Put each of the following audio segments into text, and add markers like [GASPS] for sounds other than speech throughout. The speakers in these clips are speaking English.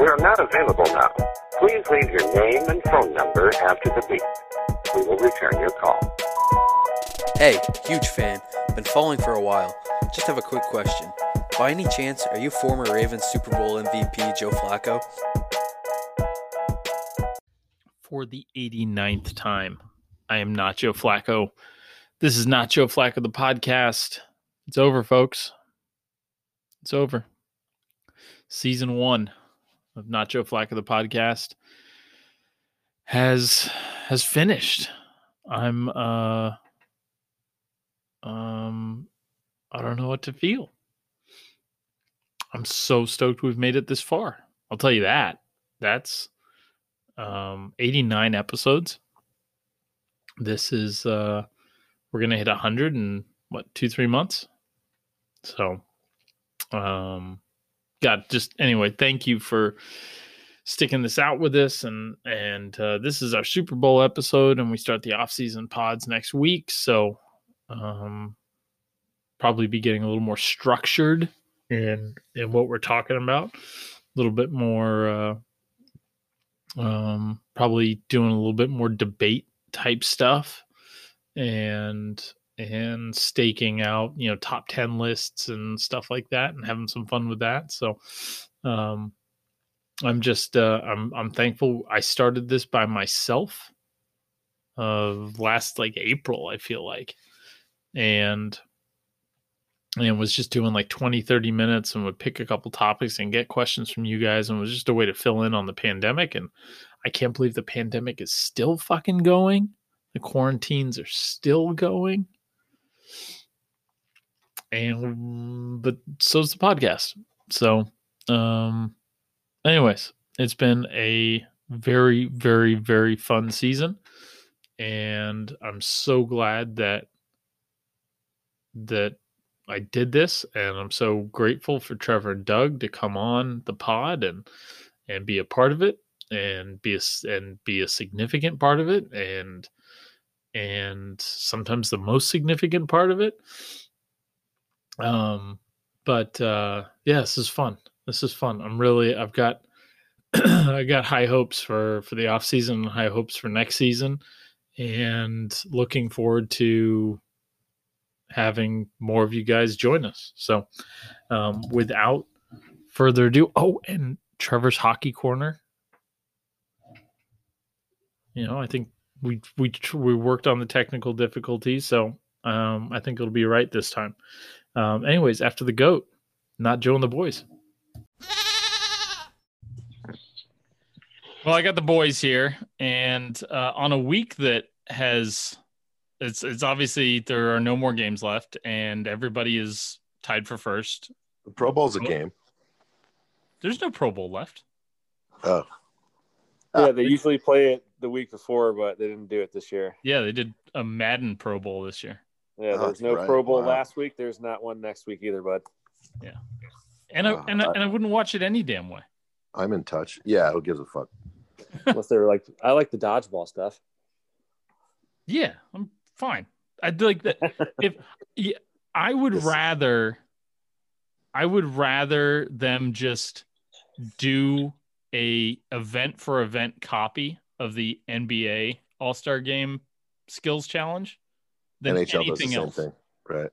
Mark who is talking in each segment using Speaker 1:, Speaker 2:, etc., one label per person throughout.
Speaker 1: We are not available now. Please leave your name and phone number after the beep. We will return your call.
Speaker 2: Hey, huge fan. Been following for a while. Just have a quick question. By any chance, are you former Ravens Super Bowl MVP Joe Flacco?
Speaker 3: For the 89th time, I am not Joe Flacco. This is not Joe Flacco, the podcast. It's over, folks. It's over. Season one of Not Joe Flacco, the podcast has has finished. I'm uh um I don't know what to feel. I'm so stoked we've made it this far. I'll tell you that. That's um 89 episodes. This is uh we're gonna hit 100 in what two three months. So um God, just anyway, thank you for sticking this out with us. And and uh, this is our super bowl episode and we start the off-season pods next week. So um probably be getting a little more structured in in what we're talking about. A little bit more uh um probably doing a little bit more debate type stuff. And and staking out you know top 10 lists and stuff like that and having some fun with that so um I'm just uh, I'm I'm thankful I started this by myself of uh, last like April I feel like and and was just doing like 20 30 minutes and would pick a couple topics and get questions from you guys and was just a way to fill in on the pandemic and I can't believe the pandemic is still fucking going. The quarantines are still going and but so so's the podcast. So um anyways, it's been a very, very, very fun season. And I'm so glad that that I did this. And I'm so grateful for Trevor and Doug to come on the pod and and be a part of it and be a and be a significant part of it and and sometimes the most significant part of it um but uh yeah this is fun this is fun. I'm really I've got [CLEARS THROAT] I got high hopes for for the off season, high hopes for next season, and looking forward to having more of you guys join us. So, um, without further ado, oh, and Trevor's hockey corner. You know, I think we we we worked on the technical difficulties, so um, I think it'll be right this time. Um, anyways, after the goat, not Joe and the boys. Well, I got the boys here, and uh, on a week that has it's it's obviously there are no more games left, and everybody is tied for first.
Speaker 4: The Pro Bowl's a game.
Speaker 3: There's no Pro Bowl left.
Speaker 4: Oh,
Speaker 5: yeah, they usually play it the week before, but they didn't do it this year.
Speaker 3: Yeah, they did a Madden Pro Bowl this year.
Speaker 5: Yeah, ah, there's no right. Pro Bowl wow. last week. There's not one next week either, bud.
Speaker 3: Yeah, and I, and I, and I wouldn't watch it any damn way.
Speaker 4: I'm in touch. Yeah, who gives a fuck? [LAUGHS]
Speaker 5: Unless they're like, I like the dodgeball stuff.
Speaker 3: Yeah, I'm fine. I'd like that. [LAUGHS] if yeah, I would rather, I would rather them just do a event for event copy of the NBA All Star Game skills challenge than NHL anything else. Thing.
Speaker 4: Right.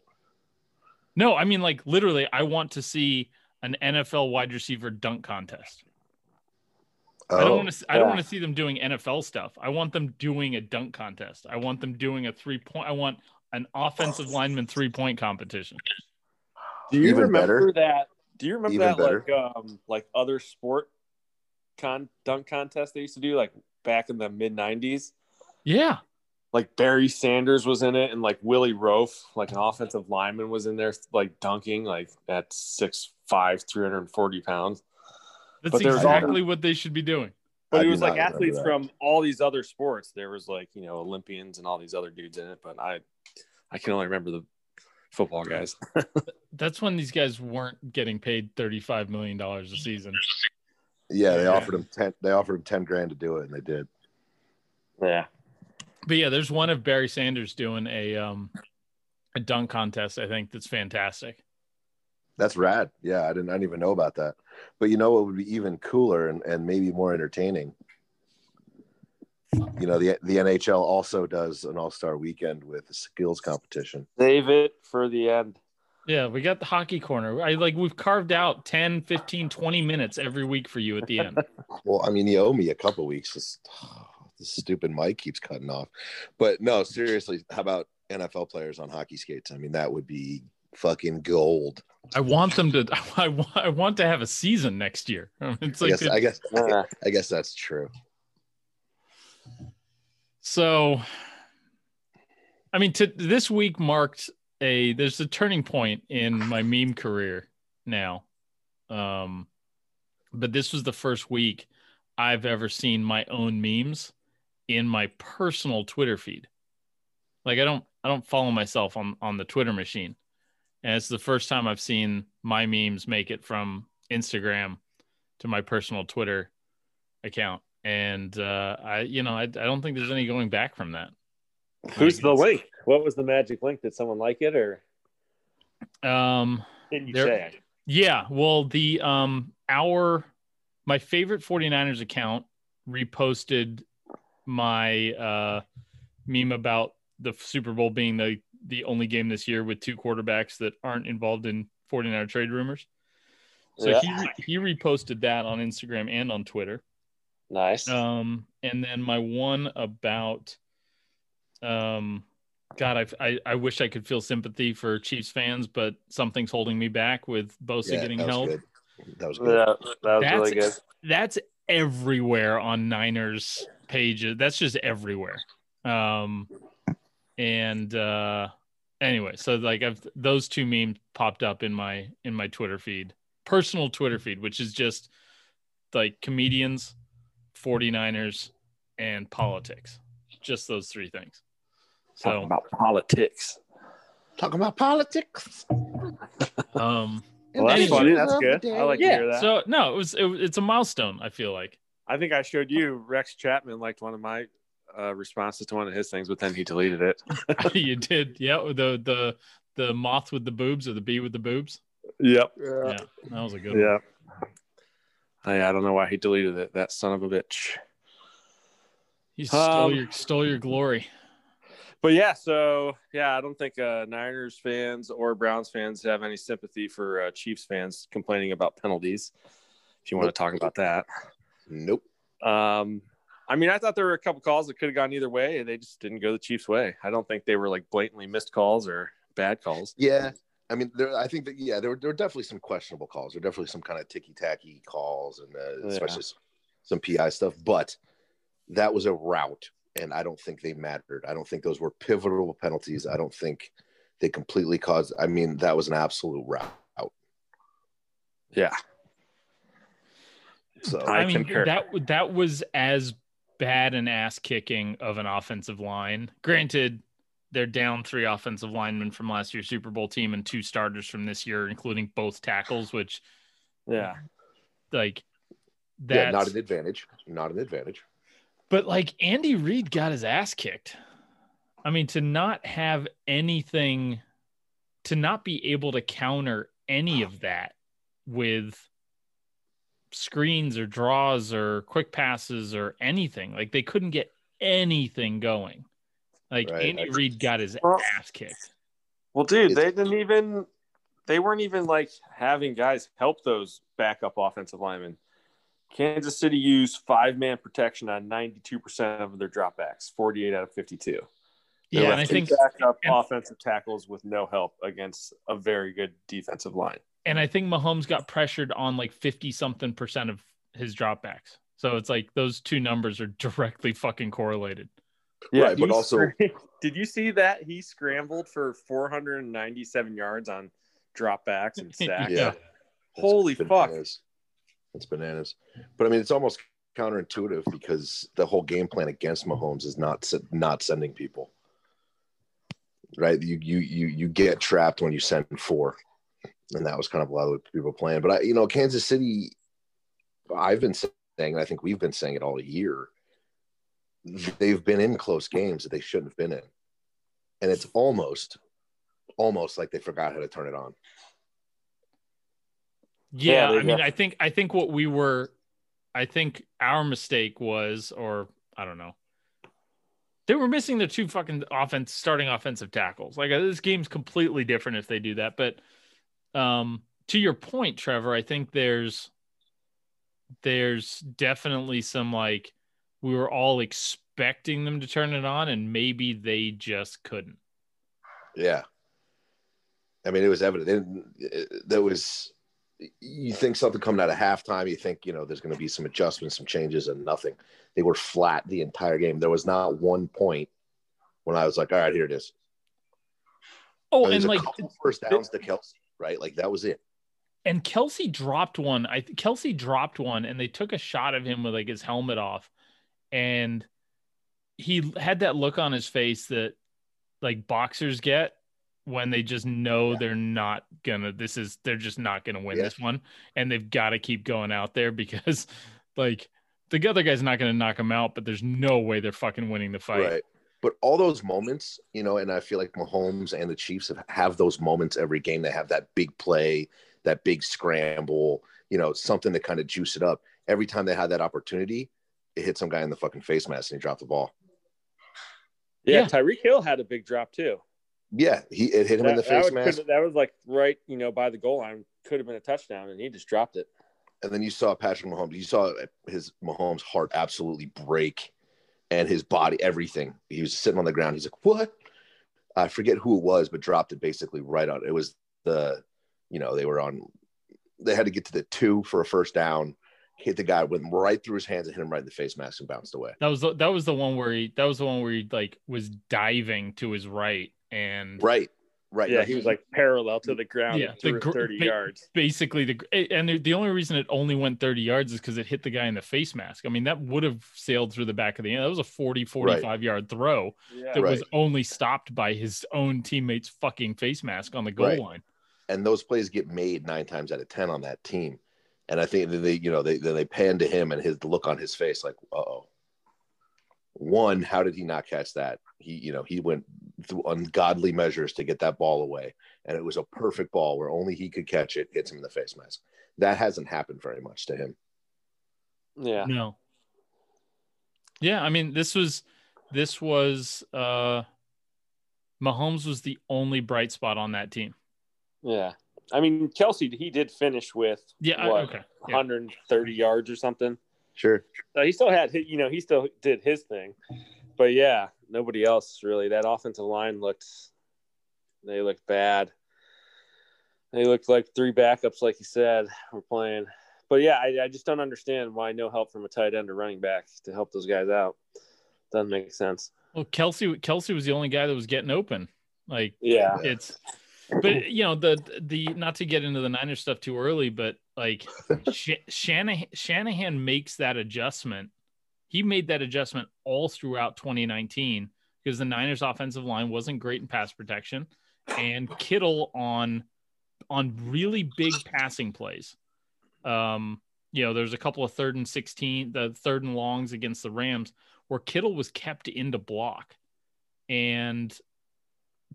Speaker 3: No, I mean like literally, I want to see an NFL wide receiver dunk contest. Oh, I don't want to. I don't want to see them doing NFL stuff. I want them doing a dunk contest. I want them doing a three point. I want an offensive lineman three point competition.
Speaker 5: Do you Even remember better. that? Do you remember Even that better. like um like other sport con dunk contest they used to do like back in the mid '90s?
Speaker 3: Yeah.
Speaker 5: Like Barry Sanders was in it, and like Willie Roaf, like an offensive lineman, was in there, like dunking, like at six five, three hundred and forty pounds.
Speaker 3: That's but exactly what they should be doing.
Speaker 5: But it was like athletes that. from all these other sports. There was like you know Olympians and all these other dudes in it. But I, I can only remember the football guys. [LAUGHS]
Speaker 3: That's when these guys weren't getting paid thirty five million dollars a season.
Speaker 4: Yeah, they offered him ten. They offered him ten grand to do it, and they did.
Speaker 5: Yeah,
Speaker 3: but yeah, there's one of Barry Sanders doing a um a dunk contest. I think that's fantastic.
Speaker 4: That's rad. Yeah, I didn't. I didn't even know about that. But you know what would be even cooler and, and maybe more entertaining? You know, the the NHL also does an All Star Weekend with a skills competition.
Speaker 5: Save it for the end.
Speaker 3: Yeah, we got the hockey corner. I like we've carved out 10, 15, 20 minutes every week for you at the end. [LAUGHS]
Speaker 4: well, I mean, you owe me a couple weeks. This, this stupid mic keeps cutting off. But no, seriously, how about NFL players on hockey skates? I mean, that would be fucking gold.
Speaker 3: I want them to. [LAUGHS] I want. I want to have a season next year. [LAUGHS]
Speaker 4: It's like I guess. I guess, I guess that's true.
Speaker 3: So, I mean, to, this week marked a. There's a turning point in my meme career now, um, but this was the first week I've ever seen my own memes in my personal Twitter feed. Like I don't. I don't follow myself on on the Twitter machine and it's the first time I've seen my memes make it from Instagram to my personal Twitter account. And uh, I, you know, I, I don't think there's any going back from that.
Speaker 5: Who's the link? What was the magic link? Did someone like it or?
Speaker 3: Um,
Speaker 5: did you say?
Speaker 3: Yeah. Well, the um, our my favorite 49ers account reposted my uh meme about the Super Bowl being the the only game this year with two quarterbacks that aren't involved in 49er trade rumors. So yeah. he he reposted that on Instagram and on Twitter.
Speaker 5: Nice.
Speaker 3: Um, and then my one about, um, God, I, I I wish I could feel sympathy for Chiefs fans, but something's holding me back with Bosa yeah, getting help.
Speaker 4: Good. That was good. Yeah,
Speaker 5: that was that's, really good.
Speaker 3: That's everywhere on Niners pages. That's just everywhere. Um, and uh anyway so like i've those two memes popped up in my in my twitter feed personal twitter feed which is just like comedians 49ers and politics. Just those three things.
Speaker 5: So Talking about politics.
Speaker 4: Talking about politics.
Speaker 3: Um [LAUGHS]
Speaker 5: well, that's funny. that's good. I like yeah, to hear that.
Speaker 3: So no it was it, it's a milestone i feel like
Speaker 5: i think i showed you rex chapman liked one of my uh, responses to one of his things, but then he deleted it. [LAUGHS] [LAUGHS]
Speaker 3: you did, yeah. The the the moth with the boobs or the bee with the boobs.
Speaker 5: Yep.
Speaker 3: Yeah, yeah that was a good
Speaker 5: yeah. one. I, I don't know why he deleted it. That son of a bitch.
Speaker 3: He stole um, your stole your glory.
Speaker 5: But yeah, so yeah, I don't think uh, Niners fans or Browns fans have any sympathy for uh, Chiefs fans complaining about penalties. If you want to talk about that,
Speaker 4: nope.
Speaker 5: Um, I mean, I thought there were a couple calls that could have gone either way. They just didn't go the Chiefs' way. I don't think they were like blatantly missed calls or bad calls.
Speaker 4: Yeah. I mean, there. I think that yeah, there were, there were definitely some questionable calls. There were definitely some kind of ticky tacky calls, and uh, yeah. especially some PI stuff. But that was a rout, and I don't think they mattered. I don't think those were pivotal penalties. I don't think they completely caused. I mean, that was an absolute rout.
Speaker 5: Yeah.
Speaker 3: So I, I mean, concur. that that was as bad an ass kicking of an offensive line. Granted, they're down three offensive linemen from last year's Super Bowl team and two starters from this year, including both tackles, which,
Speaker 5: yeah,
Speaker 3: like
Speaker 4: that. Yeah, not an advantage. Not an advantage.
Speaker 3: But like Andy Reid got his ass kicked. I mean, to not have anything, to not be able to counter any of that with screens or draws or quick passes or anything. Like they couldn't get anything going. Like right. Andy Reid got his well, ass kicked.
Speaker 5: Well, dude, they didn't even they weren't even like having guys help those backup offensive linemen. Kansas City used five man protection on 92% of their dropbacks, 48 out of 52. They
Speaker 3: yeah, and I think
Speaker 5: backup and, offensive tackles with no help against a very good defensive line
Speaker 3: and I think Mahomes got pressured on like 50 something percent of his dropbacks. So it's like those two numbers are [LAUGHS] directly fucking correlated.
Speaker 5: Yeah,
Speaker 4: Right, but also- [LAUGHS]
Speaker 5: did you see that he scrambled for 497 yards on dropbacks and [LAUGHS] sacks?
Speaker 4: Yeah.
Speaker 5: Holy
Speaker 4: It's
Speaker 5: fuck.
Speaker 4: bananas. It's bananas. But I mean, it's almost counterintuitive because the whole game plan against Mahomes is not not sending people. Right? You you you you get trapped when you send four, and that was kind of a lot of what people playing. But I, you know, Kansas City, I've been saying, and I think we've been saying it all year. They've been in close games that they shouldn't have been in, and it's almost, almost like they forgot how to turn it on.
Speaker 3: Yeah,
Speaker 5: Yeah,
Speaker 3: I mean,
Speaker 5: def-
Speaker 3: I think I think what we were, I think our mistake was, or I don't know, they were missing their two fucking offense starting offensive tackles. Like uh, this game's completely different if they do that. But um, to your point, Trevor, I think there's there's definitely some like we were all expecting them to turn it on, and maybe they just couldn't.
Speaker 4: Yeah. I mean, it was evident. There was, you think something coming out of halftime, you think, you know, there's going to be some adjustments, some changes, and nothing. They were flat the entire game. There was not one point when I was like, all right, here it is.
Speaker 3: Oh, and like
Speaker 4: first downs to Kelce, right? Like that was it.
Speaker 3: and Kelce dropped one. I Kelce dropped one, and they took a shot of him with like his helmet off, and he had that look on his face that like boxers get when they just know
Speaker 4: Yeah.
Speaker 3: they're not gonna. This is they're just not gonna win
Speaker 4: Yeah.
Speaker 3: this one, and they've got to keep going out there [LAUGHS] because like the other guy's not gonna knock him out, but there's no way they're fucking winning the fight.
Speaker 4: Right. But all those moments, you know, and I feel like Mahomes and the Chiefs have, have those moments every game. They have that big play, that big scramble, you know, something to kind of juice it up. Every time they had that opportunity, it hit some guy in the fucking face mask and he dropped the ball.
Speaker 5: Yeah,
Speaker 3: Yeah.
Speaker 5: Tyreek Hill had a big drop too.
Speaker 4: Yeah, he it hit him in the
Speaker 5: That-
Speaker 4: face
Speaker 5: that,
Speaker 4: mask.
Speaker 5: that was like right, you know, by the goal line. Could have been a touchdown, and he just dropped it.
Speaker 4: and then you saw Patrick Mahomes. You saw his Mahomes' heart absolutely break, and his body, everything. He was sitting on the ground. He's like, "What?" I forget who it was, but dropped it basically right on. It was the, you know, they were on. They had to get to the two for a first down. Hit the guy, went right through his hands and hit him right in the face mask and bounced away.
Speaker 3: That was the, that was the one where he that was the one where he like was diving to his right and
Speaker 4: Right, right.
Speaker 5: Yeah,
Speaker 4: No,
Speaker 5: he was like parallel to the ground.
Speaker 3: Yeah,
Speaker 5: and
Speaker 3: the gr-
Speaker 5: 30
Speaker 3: ba-
Speaker 5: yards.
Speaker 3: basically the and the- the only reason it only went 30 yards is because it hit the guy in the face mask. I mean, that would have sailed through the back of the end. That was a 40, 45 yard throw
Speaker 5: Yeah.
Speaker 3: that was only stopped by his own teammate's fucking face mask on the goal
Speaker 4: Right.
Speaker 3: line.
Speaker 4: and those plays get made nine times out of ten on that team. And I think they, you know, they then they pan to him and his look on his face, like, uh oh. One, how did he not catch that? He, you know, he went through ungodly measures to get that ball away, and it was a perfect ball where only he could catch it, hits him in the face mask. That hasn't happened very much to him.
Speaker 5: Yeah.
Speaker 3: No. Yeah, I mean, this was this was uh Mahomes was the only bright spot on that team.
Speaker 5: Yeah. I mean, Kelce, he did finish with
Speaker 3: Yeah, I-
Speaker 5: what,
Speaker 3: okay. Yeah.
Speaker 5: 130 yards or something.
Speaker 4: Sure.
Speaker 5: So he still had, you know, he still did his thing. But yeah, nobody else really. That offensive line looked, they looked bad. They looked like three backups, like you said, were playing. But yeah, I, I just don't understand why no help from a tight end or running back to help those guys out. Doesn't make sense.
Speaker 3: Well, Kelce Kelce was the only guy that was getting open. Like
Speaker 5: Yeah.
Speaker 3: it's but you know the the not to get into the Niners stuff too early, but like [LAUGHS] Sh- Shanahan Shanahan makes that adjustment. He made that adjustment all throughout 2019 because the Niners offensive line wasn't great in pass protection, and Kittle on on really big passing plays. Um, you know, there's a couple of third and 16, the third and longs against the Rams where Kittle was kept into block. And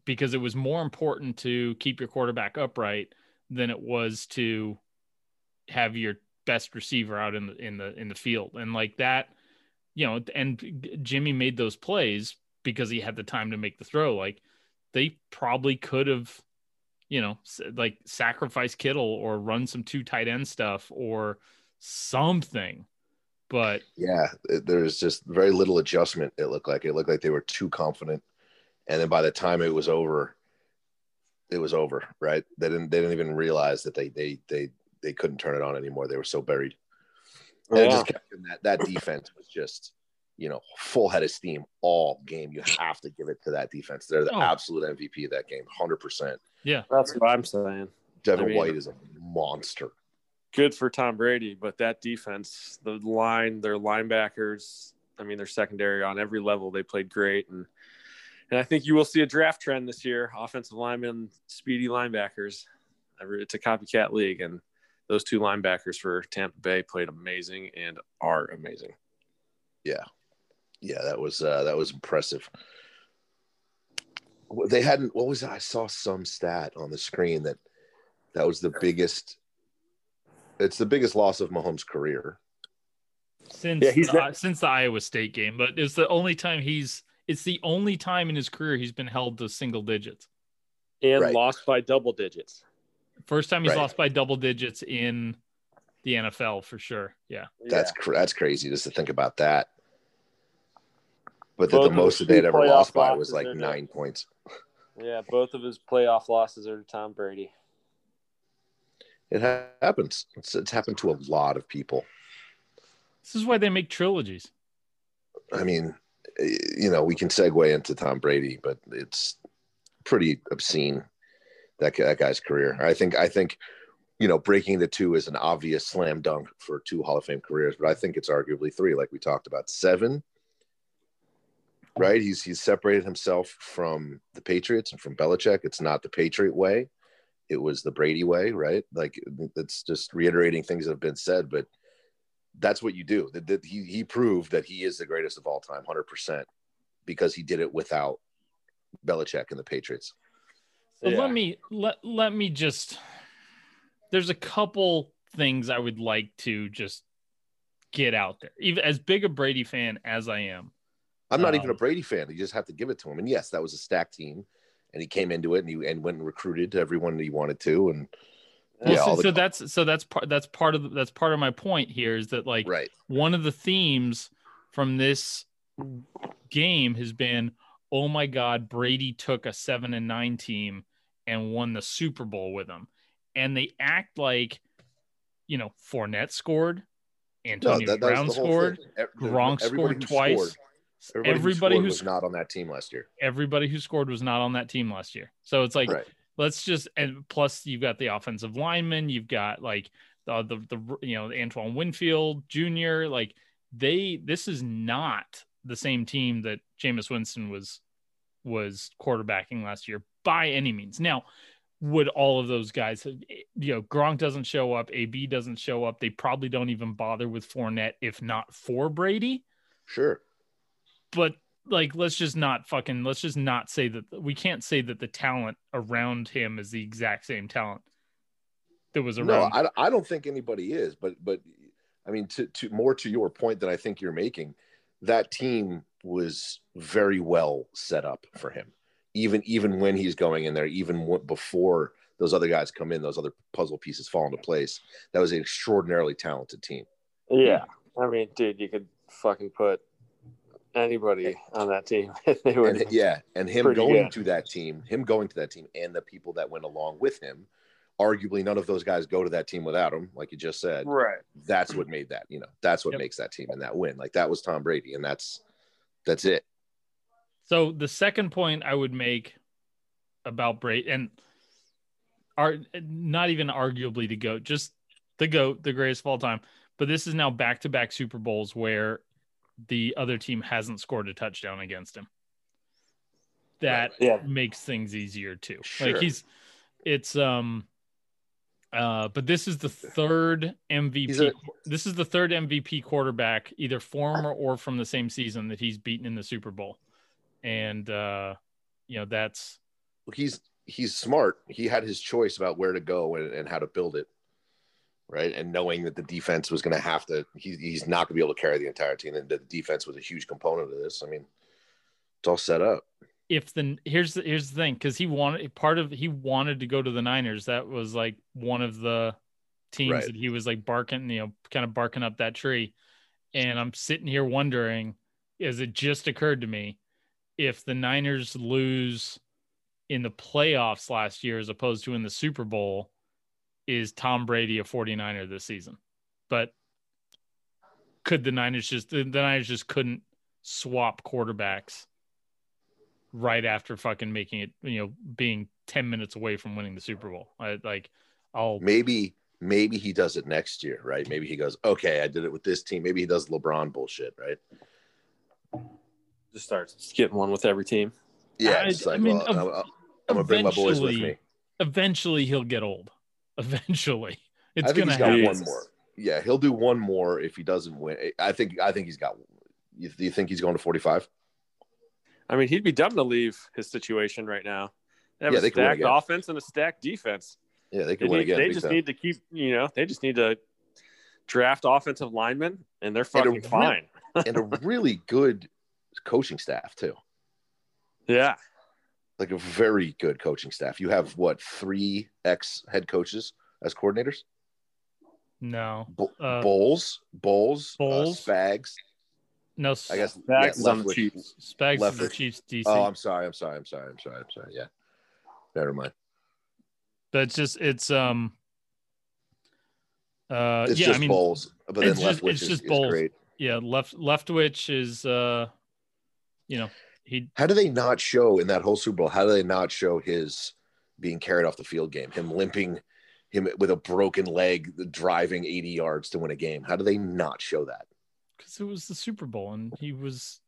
Speaker 3: because it was more important to keep your quarterback upright than it was to have your best receiver out in the in the in the field. And like that, you know, and Jimmy made those plays because he had the time to make the throw. Like they probably could have, you know, like sacrifice Kittle or run some two tight end stuff or something. But
Speaker 4: Yeah, it- there was just very little adjustment. It looked like it looked like they were too confident, and then by the time it was over, it was over. Right? They didn't. They didn't even realize that they they they they couldn't turn it on anymore. They were so buried. Oh, and
Speaker 5: Yeah.
Speaker 4: just kept that that defense was just you know, full head of steam all game. You have to give it to that defense. They're the
Speaker 3: Oh.
Speaker 4: absolute MVP of that game, hundred percent.
Speaker 3: Yeah.
Speaker 5: That's what I'm saying.
Speaker 4: Devin
Speaker 5: I mean-
Speaker 4: White is a monster.
Speaker 5: Good for Tom Brady, but that defense, the line, their linebackers, I mean, their secondary on every level, they played great. And and I think you will see a draft trend this year offensive linemen, speedy linebackers. Every- It's a copycat league. And those two linebackers for Tampa Bay played amazing and are amazing.
Speaker 4: Yeah, yeah, that was uh, that was impressive. They hadn't. What was that? I saw some stat on the screen that that was the biggest. It's the biggest loss of Mahomes' career.
Speaker 3: Since
Speaker 5: Yeah, he's
Speaker 3: the,
Speaker 5: not-
Speaker 3: since the Iowa State game, but it's the only time he's it's the only time in his career he's been held to single digits.
Speaker 5: And
Speaker 4: Right.
Speaker 5: lost by double digits.
Speaker 3: First time he's
Speaker 4: Right.
Speaker 3: lost by double digits in the NFL for sure. Yeah.
Speaker 4: That's cr- that's crazy just to think about that. But that the most that they'd ever lost by was like
Speaker 5: are
Speaker 4: nine points.
Speaker 5: yeah. Both of his playoff losses are to Tom Brady.
Speaker 4: It ha- happens. It's, it's happened to a lot of people.
Speaker 3: This is why they make trilogies.
Speaker 4: I mean, you know, we can segue into Tom Brady, but it's pretty obscene that that guy's career. I think I think you know breaking the two is an obvious slam dunk for two Hall of Fame careers, but I think it's arguably three, like we talked about. Seven, right? He's he's separated himself from the Patriots and from Belichick. It's not the Patriot way; it was the Brady way, right? Like it's just reiterating things that have been said, but that's what you do. That, that he he proved that he is the greatest of all time, hundred percent, because he did it without Belichick and the Patriots.
Speaker 5: Yeah.
Speaker 3: let me let let me just there's a couple things I would like to just get out there. Even as big a Brady fan as I am.
Speaker 4: I'm not
Speaker 3: Um,
Speaker 4: even a Brady fan. You just have to give it to him. And yes, that was a stacked team, and he came into it and he and went and recruited everyone that he wanted to. And
Speaker 3: Well,
Speaker 4: Yeah,
Speaker 3: so,
Speaker 4: the-
Speaker 3: so that's so that's part that's part of the, that's part of my point here is that like
Speaker 4: right,
Speaker 3: one of the themes from this game has been oh my god brady took a 7 and 9 team and won the super bowl with them and they act like you know Fournette scored
Speaker 4: no,
Speaker 3: antonio
Speaker 4: that, that
Speaker 3: brown scored. Gronk scored twice
Speaker 4: scored- everybody,
Speaker 3: everybody
Speaker 4: who scored was not on that team last year.
Speaker 3: everybody who scored was not on that team last year so it's like
Speaker 4: right,
Speaker 3: let's just and plus you've got the offensive lineman, you've got like the the, the you know Antoine Winfield Jr. Like they this is not the same team that Jameis Winston was was quarterbacking last year by any means. Now, would all of those guys have, you know Gronk doesn't show up, AB doesn't show up, they probably don't even bother with Fournette if not for Brady
Speaker 4: sure.
Speaker 3: but like let's just not fucking let's just not say that we can't say that the talent around him is the exact same talent that was
Speaker 4: No,
Speaker 3: around
Speaker 4: I, I don't think anybody is, but but I mean, to, to more to your point that I think you're making, that team was very well set up for him. Even even when he's going in there, even w- before those other guys come in, those other puzzle pieces fall into place. That was an extraordinarily talented team.
Speaker 5: Yeah. I mean, dude, you could fucking put anybody on that team. [LAUGHS] they would,
Speaker 4: And yeah, and him going
Speaker 5: good.
Speaker 4: to that team, him going to that team, and the people that went along with him. Arguably, none of those guys go to that team without him, like you just said.
Speaker 5: right.
Speaker 4: that's what made that you know that's what
Speaker 3: Yep.
Speaker 4: makes that team and that win like that was tom brady and that's that's it
Speaker 3: so the second point i would make about Brady and are not even arguably the goat just the goat the greatest of all time but this is now back-to-back super bowls where the other team hasn't scored a touchdown against him that
Speaker 5: Yeah.
Speaker 3: makes things easier too.
Speaker 4: Sure.
Speaker 3: Like he's it's um uh but this is the third MVP
Speaker 4: a-
Speaker 3: this is the third MVP quarterback either former or from the same season that he's beaten in the Super Bowl. And uh you know that's
Speaker 4: he's he's smart he had his choice about where to go and, and how to build it right and knowing that the defense was going to have to he, he's not going to be able to carry the entire team and the defense was a huge component of this i mean it's all set up
Speaker 3: if the here's the here's the thing because he wanted part of he wanted to go to the Niners. That was like one of the teams
Speaker 4: Right.
Speaker 3: that he was like barking, you know, kind of barking up that tree. And I'm sitting here wondering, as it just occurred to me, if the Niners lose in the playoffs last year as opposed to in the Super Bowl, is Tom Brady a 49er this season? But could the Niners just the Niners just couldn't swap quarterbacks right after fucking making it, you know, being 10 minutes away from winning the Super Bowl. I like I'll
Speaker 4: Maybe maybe he does it next year, right? Maybe he goes, okay, I did it with this team. Maybe he does LeBron bullshit, right?
Speaker 5: Just starts getting one with every team.
Speaker 4: Yeah,
Speaker 3: I-
Speaker 4: it's
Speaker 3: I mean,
Speaker 4: well,
Speaker 3: ev-
Speaker 4: I'm, I'm gonna bring my boys with
Speaker 3: eventually-
Speaker 4: me.
Speaker 3: eventually he'll get old. Eventually. It's
Speaker 4: I think
Speaker 3: gonna
Speaker 4: he's got
Speaker 3: happen.
Speaker 4: one more. Yeah, he'll do one more if he doesn't win. I think I think he's got. You, do you think he's going to 45?
Speaker 5: I mean, he'd be dumb to leave his situation right now. They have
Speaker 4: Yeah,
Speaker 5: a
Speaker 4: they
Speaker 5: stacked offense and a stacked defense.
Speaker 4: Yeah, they
Speaker 5: They,
Speaker 4: win
Speaker 5: need-
Speaker 4: again.
Speaker 5: they just
Speaker 4: time.
Speaker 5: need to keep, you know, they just need to draft offensive linemen, and they're
Speaker 4: And a
Speaker 5: fucking fine.
Speaker 4: and a really good coaching staff too.
Speaker 5: Yeah,
Speaker 4: Like a very good coaching staff. You have what three ex head coaches as coordinators?
Speaker 3: No.
Speaker 4: Bo-
Speaker 3: Uh,
Speaker 4: Bowles, Bowles,
Speaker 3: Bowles.
Speaker 4: uh, Spags.
Speaker 3: No
Speaker 4: I guess
Speaker 5: Spags
Speaker 4: yeah,
Speaker 5: is on the Chiefs.
Speaker 3: Spags
Speaker 4: Left
Speaker 3: is the. Chiefs DC.
Speaker 4: Oh, I'm sorry. I'm sorry. I'm sorry. I'm sorry. I'm sorry. Yeah. Never mind.
Speaker 3: but it's just it's um uh
Speaker 4: It's
Speaker 3: yeah,
Speaker 4: just
Speaker 3: I mean
Speaker 4: Bowles, but then
Speaker 3: it's just-
Speaker 4: Leftwich
Speaker 3: it's
Speaker 4: is,
Speaker 3: just
Speaker 4: is great.
Speaker 3: yeah, left Leftwich is uh you know, he
Speaker 4: How do they not show in that whole Super Bowl? How do they not show his being carried off the field game, him limping, him with a broken leg, driving 80 yards to win a game? How do they not show that?
Speaker 3: cuz it was the Super Bowl and he was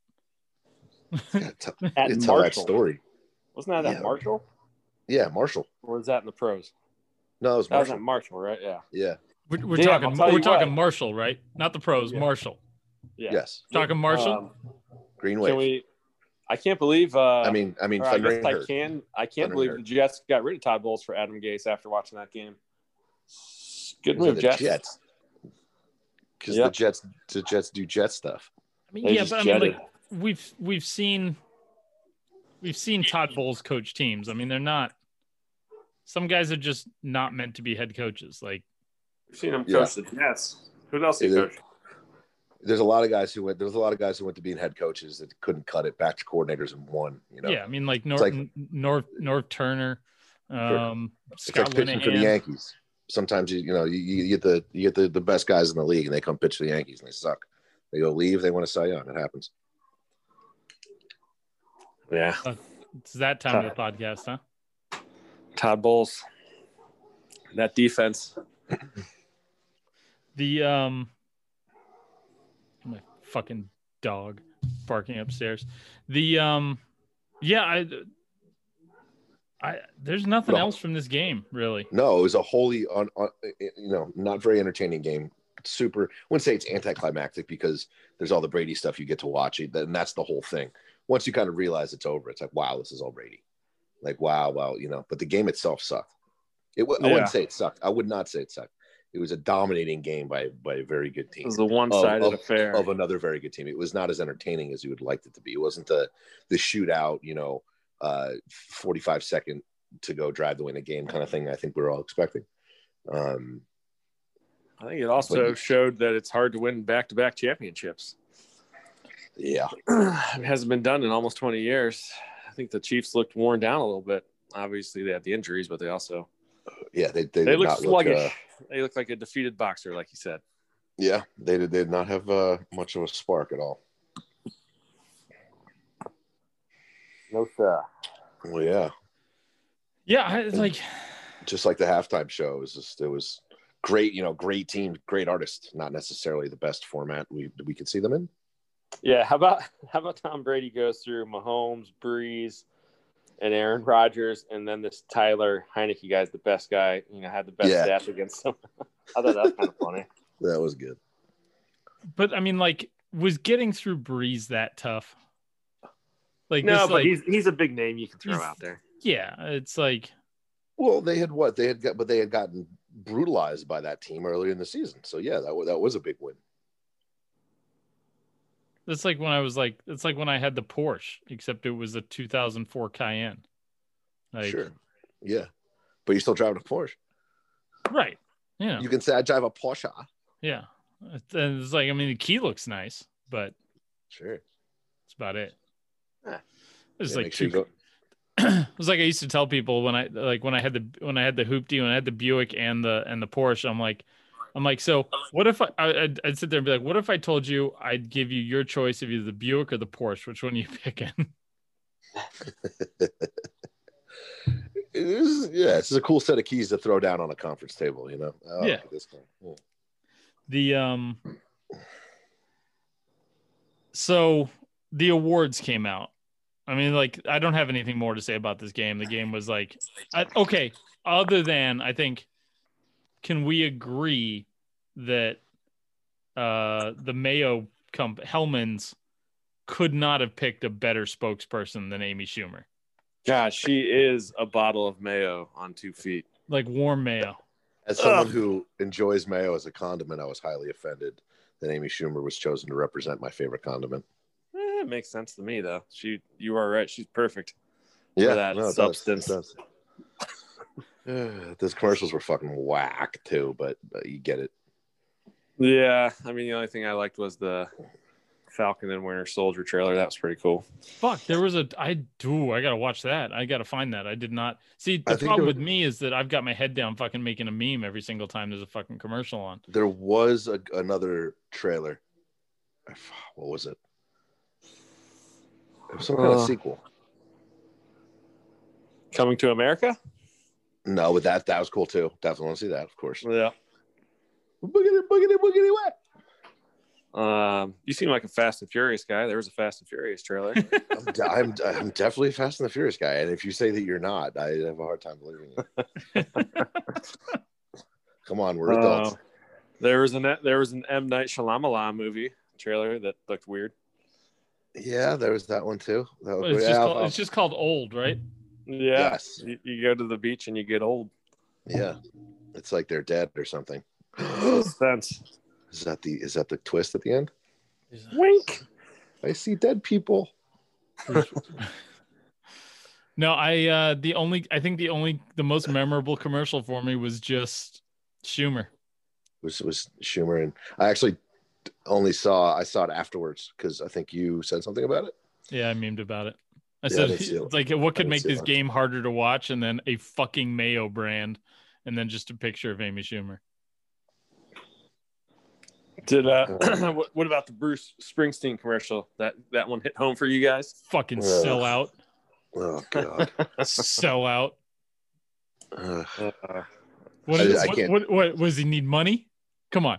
Speaker 4: Yeah, tell,
Speaker 5: At
Speaker 4: yeah, [LAUGHS] tell that
Speaker 5: Marshall.
Speaker 4: story.
Speaker 5: Wasn't that
Speaker 4: Yeah.
Speaker 5: at Marshall?
Speaker 4: Yeah, Marshall.
Speaker 5: Or was that in the pros?
Speaker 4: No, it was
Speaker 5: That was
Speaker 4: Marshall.
Speaker 5: at Marshall, right? Yeah.
Speaker 4: yeah.
Speaker 3: we're, we're
Speaker 5: Damn,
Speaker 3: talking we're talking
Speaker 5: what.
Speaker 3: Marshall, right? Not the pros,
Speaker 5: Yeah.
Speaker 3: Marshall.
Speaker 5: Yeah.
Speaker 4: Yes.
Speaker 3: Talking Marshall?
Speaker 5: Um,
Speaker 4: Green
Speaker 5: can we? I can't believe. Uh,
Speaker 4: I mean, I mean,
Speaker 5: I
Speaker 4: Thundering
Speaker 5: guess I can. I can't
Speaker 4: Thundering
Speaker 5: believe
Speaker 4: Herd.
Speaker 5: the Jets got rid of Todd Bowles for Adam Gase after watching that game. Good move, Jets.
Speaker 4: Jets. Because
Speaker 5: Yep.
Speaker 4: the Jets, the Jets do Jet stuff.
Speaker 3: I mean,
Speaker 5: They
Speaker 3: yeah,
Speaker 5: just
Speaker 3: but I mean, like we've we've seen we've seen Todd Bowles coach teams. I mean, they're not. Some guys are just not meant to be head coaches. Like,
Speaker 5: We've seen him
Speaker 4: Yeah.
Speaker 5: coach the Jets. Who else he
Speaker 4: Yeah,
Speaker 5: coached?
Speaker 4: There's a lot of guys who went. There's a lot of guys who went to being head coaches that couldn't cut it. Back to coordinators and won. You know,
Speaker 3: yeah, I mean, like North
Speaker 4: like-
Speaker 3: North Norv Turner, um,
Speaker 4: it's
Speaker 3: Scott
Speaker 4: like pitching for the Yankees. Sometimes you you know you, you get the you get the, the best guys in the league and they come pitch for the Yankees and they suck. They go leave. They want to Cy Young. It happens.
Speaker 5: Yeah,
Speaker 3: It's that time of the podcast, huh?
Speaker 5: Todd Bowles. That defense.
Speaker 3: The um, my fucking dog barking upstairs. The um, yeah, I, I there's nothing
Speaker 4: No.
Speaker 3: else from this game really.
Speaker 4: No, it was a wholly on, on eh, eh, you know not very entertaining game. Super. I wouldn't say it's anticlimactic because there's all the Brady stuff you get to watch, eh, it, and that's the whole thing. Once you kind of realize it's over, it's like wow, this is all Brady. Like wow, wow, you know. But the game itself sucked. It. I
Speaker 5: Yeah.
Speaker 4: wouldn't say it sucked. I would not say it sucked. It was a dominating game by by a very good team.
Speaker 5: It was a one-sided affair.
Speaker 4: of another very good team. It was not as entertaining as you would like it to be. It wasn't the the shootout, you know, uh, 45 second to go drive to win a game kind of thing. I think we are all expecting. Um,
Speaker 5: I think it also
Speaker 4: But-
Speaker 5: showed that it's hard to win back-to-back championships.
Speaker 4: yeah, [CLEARS THROAT]
Speaker 5: it hasn't been done in almost 20 years. I think the Chiefs looked worn down a little bit. Obviously, they had the injuries, but they also
Speaker 4: yeah, they they,
Speaker 5: they, look
Speaker 4: not
Speaker 5: sluggish.
Speaker 4: uh,
Speaker 5: they look like a defeated boxer, like you said.
Speaker 4: yeah, they did. They did not have uh, much of a spark at all.
Speaker 5: No sir.
Speaker 4: Well, yeah,
Speaker 3: Yeah, I, it's like
Speaker 4: just like the halftime show. It was just it was great. You know, great team, great artist. Not necessarily the best format we we could see them in.
Speaker 5: Yeah, how about [LAUGHS] how about Tom Brady goes through Mahomes, Brees, and Aaron Rodgers, and then this Tyler Heinicke guy's the best guy. You know, had the best
Speaker 4: Yeah.
Speaker 5: stats against him. [LAUGHS] I thought that was kind of funny.
Speaker 4: That was good.
Speaker 3: but I mean, like, was getting through Brees that tough? Like,
Speaker 5: no,
Speaker 3: this,
Speaker 5: but
Speaker 3: like,
Speaker 5: he's he's a big name you can throw out there.
Speaker 3: yeah, it's like,
Speaker 4: Well, they had what they had got, but they had gotten brutalized by that team earlier in the season. So yeah, that wa- that was a big win.
Speaker 3: It's like when I was like, it's like when I had the Porsche, except it was a 2004 Cayenne. Like,
Speaker 4: sure, yeah, but you're still driving a Porsche.
Speaker 3: right? Yeah,
Speaker 4: You can say I drive a Porsche.
Speaker 3: yeah. And it's like, I mean, the key looks nice, but
Speaker 4: Sure.
Speaker 3: that's about it.
Speaker 5: Yeah.
Speaker 3: It's
Speaker 4: Yeah,
Speaker 3: like
Speaker 4: sure
Speaker 3: two
Speaker 4: go- [CLEARS THROAT]
Speaker 3: it was like I used to tell people when I like when I had the when I had the hoopty when I had the Buick and the and the Porsche I'm like I'm like, so what if I, I'd, I'd sit there and be like, what if I told you I'd give you your choice of either the Buick or the Porsche? Which one are you [LAUGHS] picking?
Speaker 4: Is, yeah, this is a cool set of keys to throw down on a conference table. You know. Oh,
Speaker 3: Yeah.
Speaker 4: This. Yeah.
Speaker 3: the um so the awards came out i mean like i don't have anything more to say about this game the game was like I, okay other than i think can we agree that uh the mayo comp Hellmann's could not have picked a better spokesperson than amy schumer
Speaker 5: Gosh, she is a bottle of mayo on two feet.
Speaker 3: like warm mayo
Speaker 4: As someone who enjoys mayo as a condiment, I was highly offended that Amy Schumer was chosen to represent my favorite condiment.
Speaker 5: Eh, it makes sense to me though. She, you are right. She's perfect.
Speaker 4: Yeah,
Speaker 5: that
Speaker 4: it does,
Speaker 5: substance.
Speaker 4: it does. Yeah, [SIGHS] Those commercials were fucking whack too, but, but you get it.
Speaker 5: Yeah, I mean the only thing I liked was the Falcon and Winter Soldier trailer. That was pretty cool.
Speaker 3: Fuck, there was a I do I gotta watch that. I gotta find that. I did not see the
Speaker 4: think
Speaker 3: problem
Speaker 4: there
Speaker 3: with me is that I've got my head down fucking making a meme every single time there's a fucking commercial on.
Speaker 4: There was a, another trailer. What was it? It was some kind of
Speaker 5: Uh.
Speaker 4: sequel.
Speaker 5: Coming to America.
Speaker 4: No, but that that was cool too. Definitely want to see that, of course.
Speaker 5: Yeah.
Speaker 4: Boogity, boogity, boogity, what?
Speaker 5: Um, you seem like a Fast and Furious guy. There was a Fast and Furious trailer. [LAUGHS]
Speaker 4: I'm, de- I'm, I'm definitely a Fast and the Furious guy, and if you say that you're not, I have a hard time believing you. [LAUGHS] Come on, we're adults.
Speaker 5: Uh, there was an there was an M Night Shyamalan movie trailer that looked weird.
Speaker 4: yeah, there was that one too. That was,
Speaker 3: It's
Speaker 4: yeah,
Speaker 3: just, called, it's just called old, right?
Speaker 5: Yeah.
Speaker 4: Yes.
Speaker 5: You, you go to the beach and you get old.
Speaker 4: yeah, it's like they're dead or something. [GASPS]
Speaker 5: Sense.
Speaker 4: is that the is that the twist at the end?
Speaker 5: Wink.
Speaker 4: I see dead people. [LAUGHS]
Speaker 3: No, I uh the only I think the only the most memorable commercial for me was just Schumer.
Speaker 4: Was was Schumer and I actually only saw I saw it afterwards because I think you said something about it.
Speaker 3: Yeah, I memed about it. I
Speaker 4: Yeah,
Speaker 3: said
Speaker 4: didn't see [LAUGHS] it.
Speaker 3: it's like what could make this game harder to watch and then a fucking mayo brand and then just a picture of Amy Schumer.
Speaker 5: Did uh [CLEARS THROAT] what, what about the Bruce Springsteen commercial? That that one hit home for you guys?
Speaker 3: Fucking
Speaker 4: Ugh.
Speaker 3: sell out.
Speaker 4: Oh god. [LAUGHS]
Speaker 3: sell out.
Speaker 5: Uh,
Speaker 3: What,
Speaker 4: I- I
Speaker 3: what,
Speaker 4: can't-
Speaker 3: what, what was he need money? Come on.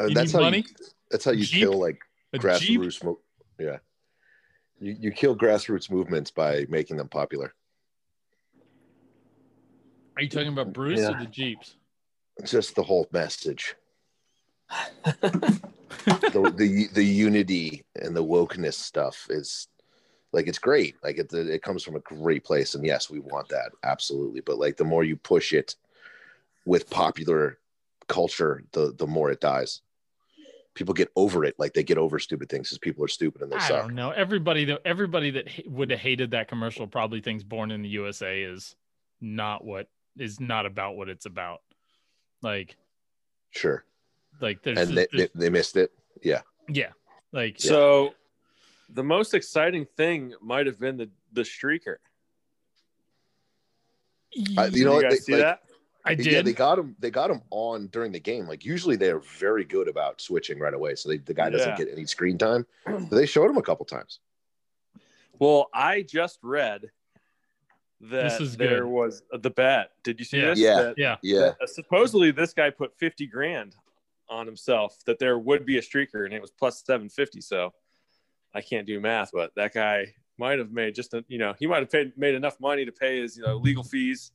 Speaker 4: Uh,
Speaker 3: You
Speaker 4: that's
Speaker 3: need
Speaker 4: how
Speaker 3: money?
Speaker 4: you that's how you
Speaker 3: Jeep?
Speaker 4: kill like
Speaker 3: A Jeep?
Speaker 4: grassroots mo- yeah. You you kill grassroots movements by making them popular.
Speaker 3: Are you talking about Bruce
Speaker 4: Yeah.
Speaker 3: or the Jeeps?
Speaker 4: Just the whole message. [LAUGHS] the, the the unity and the wokeness stuff is like it's great like it, it comes from a great place and yes we want that absolutely but like the more you push it with popular culture the the more it dies people get over it like they get over stupid things because people are stupid and they
Speaker 3: I
Speaker 4: suck
Speaker 3: don't know. Everybody that everybody that ha- would have hated that commercial probably thinks Born in the USA is not what is not about what it's about. Like
Speaker 4: sure
Speaker 3: like there's,
Speaker 4: and they, they,
Speaker 3: there's-
Speaker 4: they missed it yeah
Speaker 3: yeah like
Speaker 5: So the most exciting thing might have been the the streaker.
Speaker 4: I- you
Speaker 5: Did
Speaker 4: know
Speaker 5: you
Speaker 4: what,
Speaker 5: guys
Speaker 4: they-
Speaker 5: see
Speaker 4: like-
Speaker 5: that?
Speaker 3: I
Speaker 4: yeah they got him they got him on during the game like usually they're very good about switching right away so they, the guy doesn't
Speaker 5: Yeah.
Speaker 4: get any screen time [CLEARS THROAT] but they showed him a couple times
Speaker 5: Well, I just read that
Speaker 3: This is
Speaker 5: there
Speaker 3: good.
Speaker 5: was the bet. Did you see
Speaker 3: Yeah.
Speaker 5: this?
Speaker 4: Yeah.
Speaker 5: That-
Speaker 3: yeah.
Speaker 4: yeah
Speaker 5: that, uh, supposedly, this guy put fifty grand on himself that there would be a streaker, and it was plus seven fifty. So I can't do math, but that guy might have made just a you know he might have paid made enough money to pay his you know legal fees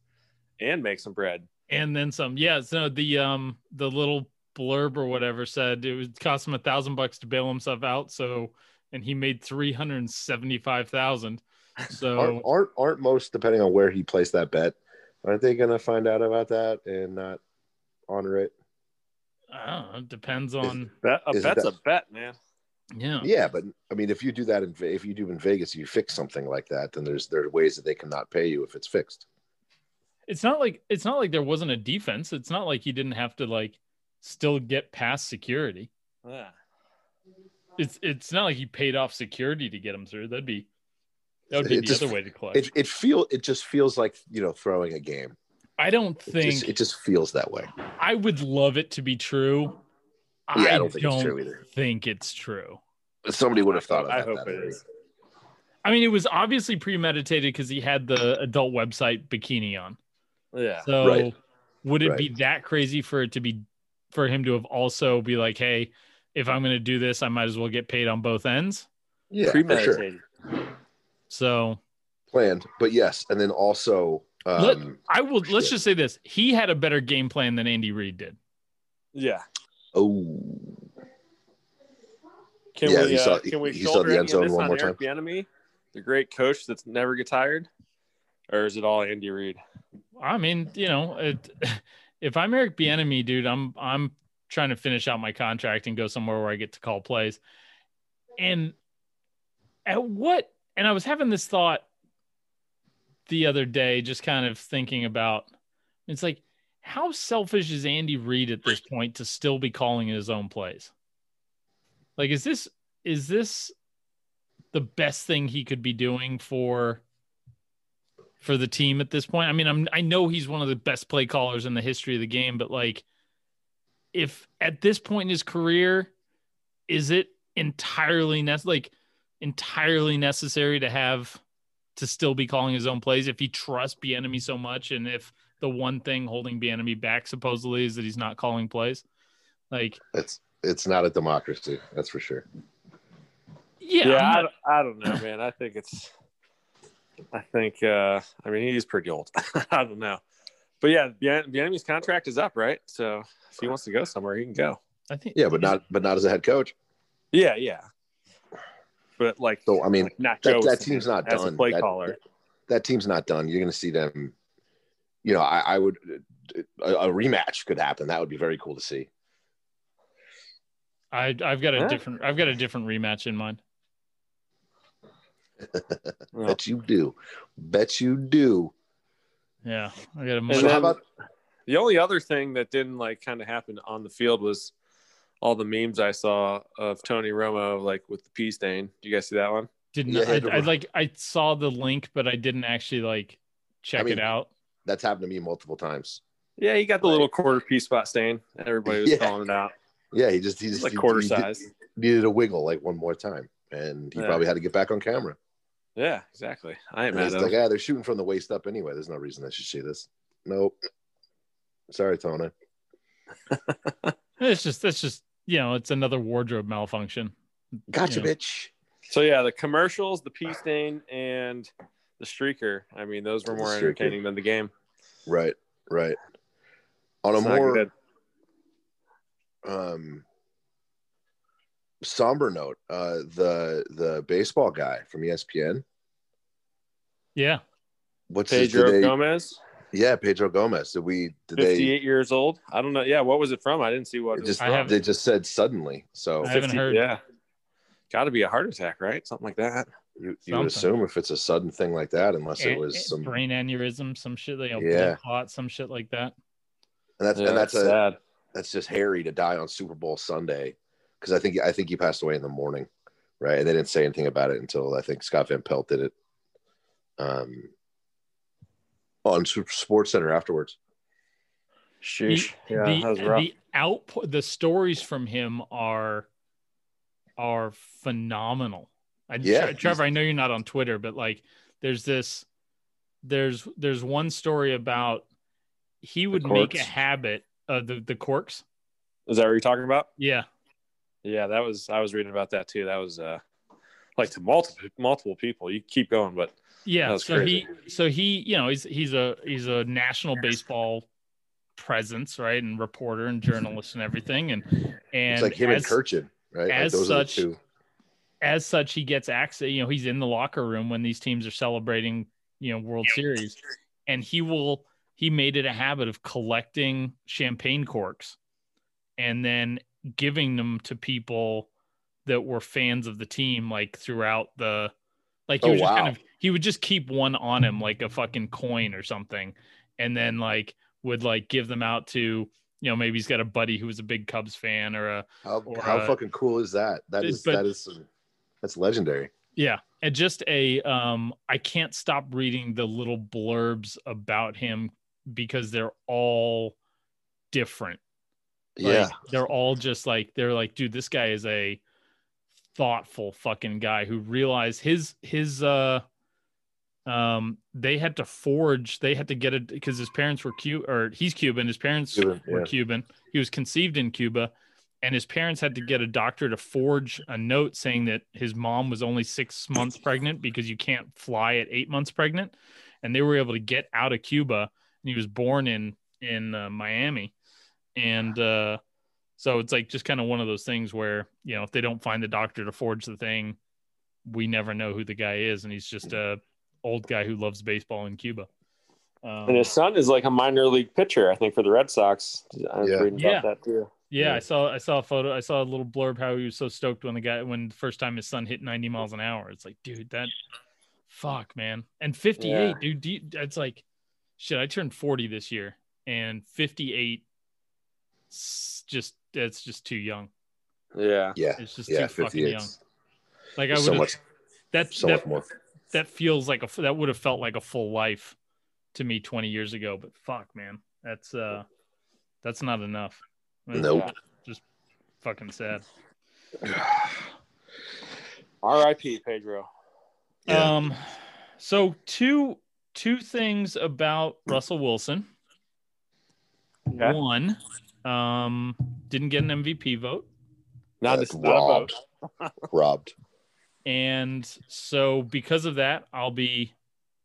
Speaker 5: and make some bread.
Speaker 3: And then some. Yeah, so the um the little blurb or whatever said it would cost him a thousand bucks to bail himself out. So and he made three hundred and seventy five thousand. So
Speaker 4: aren't, aren't aren't most depending on where he placed that bet aren't they gonna find out about that and not honor it
Speaker 3: I don't know, it depends on
Speaker 5: That a bet's
Speaker 4: that-
Speaker 5: a bet, man.
Speaker 3: yeah.
Speaker 4: yeah but i mean if you do that in Ve- if you do in vegas you fix something like that then there's there are ways that they cannot pay you if it's fixed
Speaker 3: It's not like it's not like there wasn't a defense. It's not like he didn't have to like still get past security.
Speaker 5: Yeah.
Speaker 3: It's it's not like he paid off security to get him through. That'd be that would be
Speaker 4: It
Speaker 3: the
Speaker 4: just-
Speaker 3: other way to collect.
Speaker 4: it, it feel it just feels like you know throwing a game
Speaker 3: I don't
Speaker 4: It
Speaker 3: think
Speaker 4: just, it just feels that way.
Speaker 3: I would love it to be true.
Speaker 4: Yeah, I don't think it's true either.
Speaker 3: think it's true.
Speaker 4: Somebody would have thought of
Speaker 5: I
Speaker 4: that.
Speaker 5: hope
Speaker 4: that
Speaker 5: it
Speaker 4: early.
Speaker 5: is.
Speaker 3: I mean, it was obviously premeditated because he had the adult website bikini on.
Speaker 5: Yeah.
Speaker 3: So
Speaker 4: Right.
Speaker 3: would it
Speaker 4: Right.
Speaker 3: be that crazy for it to be for him to have also be like, hey, if I'm going to do this, I might as well get paid on both ends.
Speaker 4: Yeah, for sure.
Speaker 5: Premeditated.
Speaker 3: So
Speaker 4: Planned, but yes, and then also,
Speaker 3: Let-
Speaker 4: um,
Speaker 3: I will. Let's just say this: he had a better game plan than Andy Reid did.
Speaker 5: Yeah.
Speaker 4: oh,
Speaker 5: Can
Speaker 4: Yeah,
Speaker 5: we
Speaker 4: he
Speaker 5: uh,
Speaker 4: saw-
Speaker 5: can we
Speaker 4: he saw
Speaker 5: shoulder
Speaker 4: the end zone
Speaker 5: this
Speaker 4: one
Speaker 5: on
Speaker 4: more
Speaker 5: Eric Bieniemy, the great coach that's never get tired, or is it all Andy Reid?
Speaker 3: I mean, you know, it, [LAUGHS] if I'm Eric Bieniemy, dude, I'm I'm trying to finish out my contract and go somewhere where I get to call plays. And at what? And I was having this thought the other day, just kind of thinking about. It's like, how selfish is Andy Reid at this point to still be calling his own plays? Like, is this is this the best thing he could be doing for for the team at this point? I mean, I'm I know he's one of the best play callers in the history of the game, but like if at this point in his career, is it entirely ne- like entirely necessary to have to still be calling his own plays if he trusts Bieniemy so much and if the one thing holding Bieniemy back supposedly is that he's not calling plays? Like,
Speaker 4: it's it's not a democracy, that's for sure.
Speaker 3: yeah,
Speaker 5: Yeah,
Speaker 3: I'm
Speaker 5: I, don't, I don't know, man. I think it's. I think. uh I mean, he's pretty old. [LAUGHS] I don't know, but yeah, Bien- Bieniemy's contract is up, right? So if he wants to go somewhere, he can go.
Speaker 3: I think
Speaker 4: Yeah, but not but not as a head coach.
Speaker 5: Yeah, yeah. But like,
Speaker 4: So I mean,
Speaker 5: like not
Speaker 4: that, that team's not
Speaker 5: as
Speaker 4: done.
Speaker 5: a play
Speaker 4: that,
Speaker 5: caller.
Speaker 4: that team's not done. You're going to see them. You know, I, I would a, a rematch could happen. That would be very cool to see.
Speaker 3: I I've got a
Speaker 5: Huh?
Speaker 3: different I've got a different rematch in mind.
Speaker 5: Well,
Speaker 4: Bet you do. Bet you do.
Speaker 3: Yeah, I got a
Speaker 5: And
Speaker 4: So how about
Speaker 5: The only other thing that didn't like kind of happen on the field was all the memes I saw of Tony Romo like with the pea stain. Do you guys see that one?
Speaker 3: didn't
Speaker 4: Yeah,
Speaker 3: I,
Speaker 4: the-
Speaker 3: I like I saw the link, but I didn't actually like check
Speaker 4: I mean,
Speaker 3: it out.
Speaker 4: that's happened to me multiple times.
Speaker 5: Yeah, he got the little quarter pea spot stain. Everybody was [LAUGHS]
Speaker 4: Yeah.
Speaker 5: calling it out.
Speaker 4: Yeah, he just he just
Speaker 5: like
Speaker 4: he-
Speaker 5: quarter
Speaker 4: he did-
Speaker 5: size.
Speaker 4: needed a wiggle like one more time, and he
Speaker 5: Yeah.
Speaker 4: probably had to get back on camera.
Speaker 5: Yeah, exactly. I ain't mad at
Speaker 4: like, yeah, they're shooting from the waist up anyway. There's no reason I should see this. Nope. Sorry, Tony. [LAUGHS]
Speaker 3: It's just it's just you know it's another wardrobe malfunction.
Speaker 4: Gotcha,
Speaker 3: Yeah.
Speaker 4: bitch.
Speaker 5: So yeah, the commercials, the pea stain, and the streaker. I mean, those were more entertaining than the game.
Speaker 4: Right, right. On a
Speaker 5: It's not
Speaker 4: more
Speaker 5: good.
Speaker 4: um somber note, uh the the baseball guy from ESPN.
Speaker 3: Yeah,
Speaker 4: What's
Speaker 5: Pedro
Speaker 4: did they,
Speaker 5: Gomez,
Speaker 4: Yeah, Pedro Gomez. Did we did they
Speaker 5: fifty-eight years old. I don't know. Yeah, what was it from? I didn't see what
Speaker 4: it
Speaker 5: it
Speaker 4: just
Speaker 5: was
Speaker 3: I
Speaker 4: they just said suddenly. So
Speaker 3: I haven't heard.
Speaker 5: Yeah, got to be a heart attack, right? Something like that.
Speaker 4: you, you would assume if it's a sudden thing like that, unless it
Speaker 3: a-
Speaker 4: was
Speaker 3: a-
Speaker 4: some
Speaker 3: brain aneurysm, some shit, you know,
Speaker 4: Yeah.
Speaker 3: clot, some shit like that.
Speaker 4: and that's
Speaker 5: Yeah,
Speaker 4: and that's a
Speaker 5: sad.
Speaker 4: that's just hairy to die on Super Bowl Sunday because I think I think he passed away in the morning, right? And they didn't say anything about it until I think Scott Van Pelt did it um, on Sports Center afterwards.
Speaker 5: Sheesh.
Speaker 3: The,
Speaker 5: yeah,
Speaker 3: the,
Speaker 5: that was rough.
Speaker 3: the output, the stories from him are are phenomenal. I,
Speaker 4: Yeah,
Speaker 3: Tre- Trevor, I know you're not on Twitter, but like, there's this, there's there's one story about he would make a habit of the the corks.
Speaker 5: Is that what you're talking about?
Speaker 3: Yeah,
Speaker 5: Yeah, that was. I was reading about that too. That was uh, like to multiple multiple people. You keep going, but
Speaker 3: Yeah,
Speaker 5: That's
Speaker 3: so
Speaker 5: crazy.
Speaker 3: he so he you know he's he's a he's a national baseball presence, right, and reporter and journalist and everything, and and
Speaker 4: It's like him
Speaker 3: as,
Speaker 4: and Kurkjian, right? Like
Speaker 3: as
Speaker 4: those
Speaker 3: such-
Speaker 4: are the two.
Speaker 3: as such he gets access. You know, he's in the locker room when these teams are celebrating you know World Series, and he will he made it a habit of collecting champagne corks and then giving them to people that were fans of the team like throughout the like he
Speaker 4: Oh,
Speaker 3: was just kind of he would just keep one on him like a fucking coin or something and then like would like give them out to you know maybe he's got a buddy who was a big Cubs fan or a
Speaker 4: How,
Speaker 3: or,
Speaker 4: how
Speaker 3: uh,
Speaker 4: fucking cool is that? that is
Speaker 3: but,
Speaker 4: that is that's legendary.
Speaker 3: Yeah, and just a um I can't stop reading the little blurbs about him because they're all different.
Speaker 4: Yeah.
Speaker 3: They're all just like they're like, dude, this guy is a thoughtful fucking guy who realized his his uh um they had to forge they had to get it because his parents were Cuban or he's Cuban his parents
Speaker 4: Cuban,
Speaker 3: were
Speaker 4: yeah.
Speaker 3: Cuban he was conceived in Cuba and his parents had to get a doctor to forge a note saying that his mom was only six months pregnant because you can't fly at eight months pregnant and they were able to get out of Cuba and he was born in in uh, Miami and uh so it's like just kind of one of those things where you know if they don't find the doctor to forge the thing we never know who the guy is and he's just a old guy who loves baseball in Cuba um,
Speaker 5: And his son is like a minor league pitcher, I think, for the Red Sox. I was
Speaker 4: Yeah.
Speaker 5: reading
Speaker 3: Yeah.
Speaker 5: that too.
Speaker 3: yeah,
Speaker 4: Yeah.
Speaker 3: I saw I saw a photo I saw a little blurb how he was so stoked when the guy when the first time his son hit 90 miles an hour it's like dude that fuck man and 58
Speaker 5: Yeah.
Speaker 3: dude do you, it's like shit I turned 40 this year and 58 s- just that's just too young
Speaker 5: Yeah.
Speaker 4: Yeah.
Speaker 3: it's just
Speaker 4: Yeah.
Speaker 3: too fucking young like I would
Speaker 4: So much,
Speaker 3: that
Speaker 4: so
Speaker 3: that,
Speaker 4: much more.
Speaker 3: that feels like a that would have felt like a full life to me 20 years ago but fuck man that's uh that's not enough That's
Speaker 4: Nope.
Speaker 3: fucking sad [SIGHS]
Speaker 5: R.I.P. Pedro.
Speaker 4: Yeah.
Speaker 3: um so two two things about russell wilson
Speaker 5: Okay.
Speaker 3: one um didn't get an mvp vote
Speaker 5: Not,
Speaker 4: That's
Speaker 5: this, not a vote.
Speaker 4: robbed. [LAUGHS] Robbed.
Speaker 3: and so because of that i'll be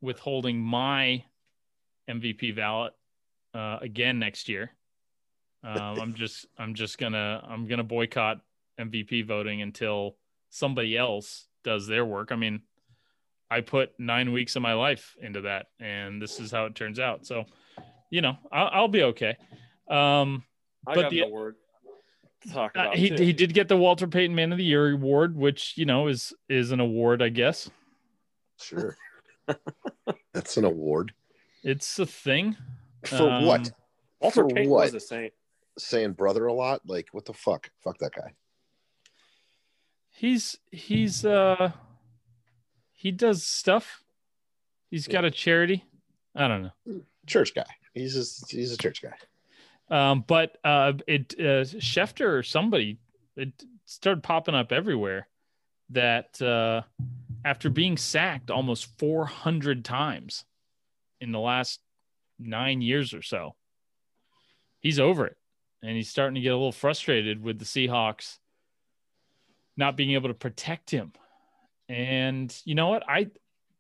Speaker 3: withholding my mvp ballot uh, again next year um, i'm [LAUGHS] just i'm just gonna i'm gonna boycott mvp voting until somebody else does their work i mean i put nine weeks of my life into that and this is how it turns out so you know i'll, I'll be okay um,
Speaker 5: I
Speaker 3: But
Speaker 5: got
Speaker 3: the-
Speaker 5: no word to talk
Speaker 3: uh, he,
Speaker 5: too.
Speaker 3: he did get the walter payton man of the year award which you know is is an award i guess
Speaker 4: Sure. [LAUGHS] That's an award.
Speaker 3: It's a thing.
Speaker 4: For
Speaker 3: Um,
Speaker 4: what?
Speaker 5: Walter
Speaker 4: for
Speaker 5: Payton
Speaker 4: what?
Speaker 5: was a saint.
Speaker 4: Saying brother a lot? Like, what the fuck? Fuck that guy.
Speaker 3: He's he's uh he does stuff. He's got a charity. I don't know.
Speaker 4: Church guy. He's a, he's a church guy.
Speaker 3: Um, but uh, it uh, Schefter or somebody it started popping up everywhere that uh, after being sacked almost 400 times in the last nine years or so, he's over it, and he's starting to get a little frustrated with the Seahawks not being able to protect him. And you know what? I,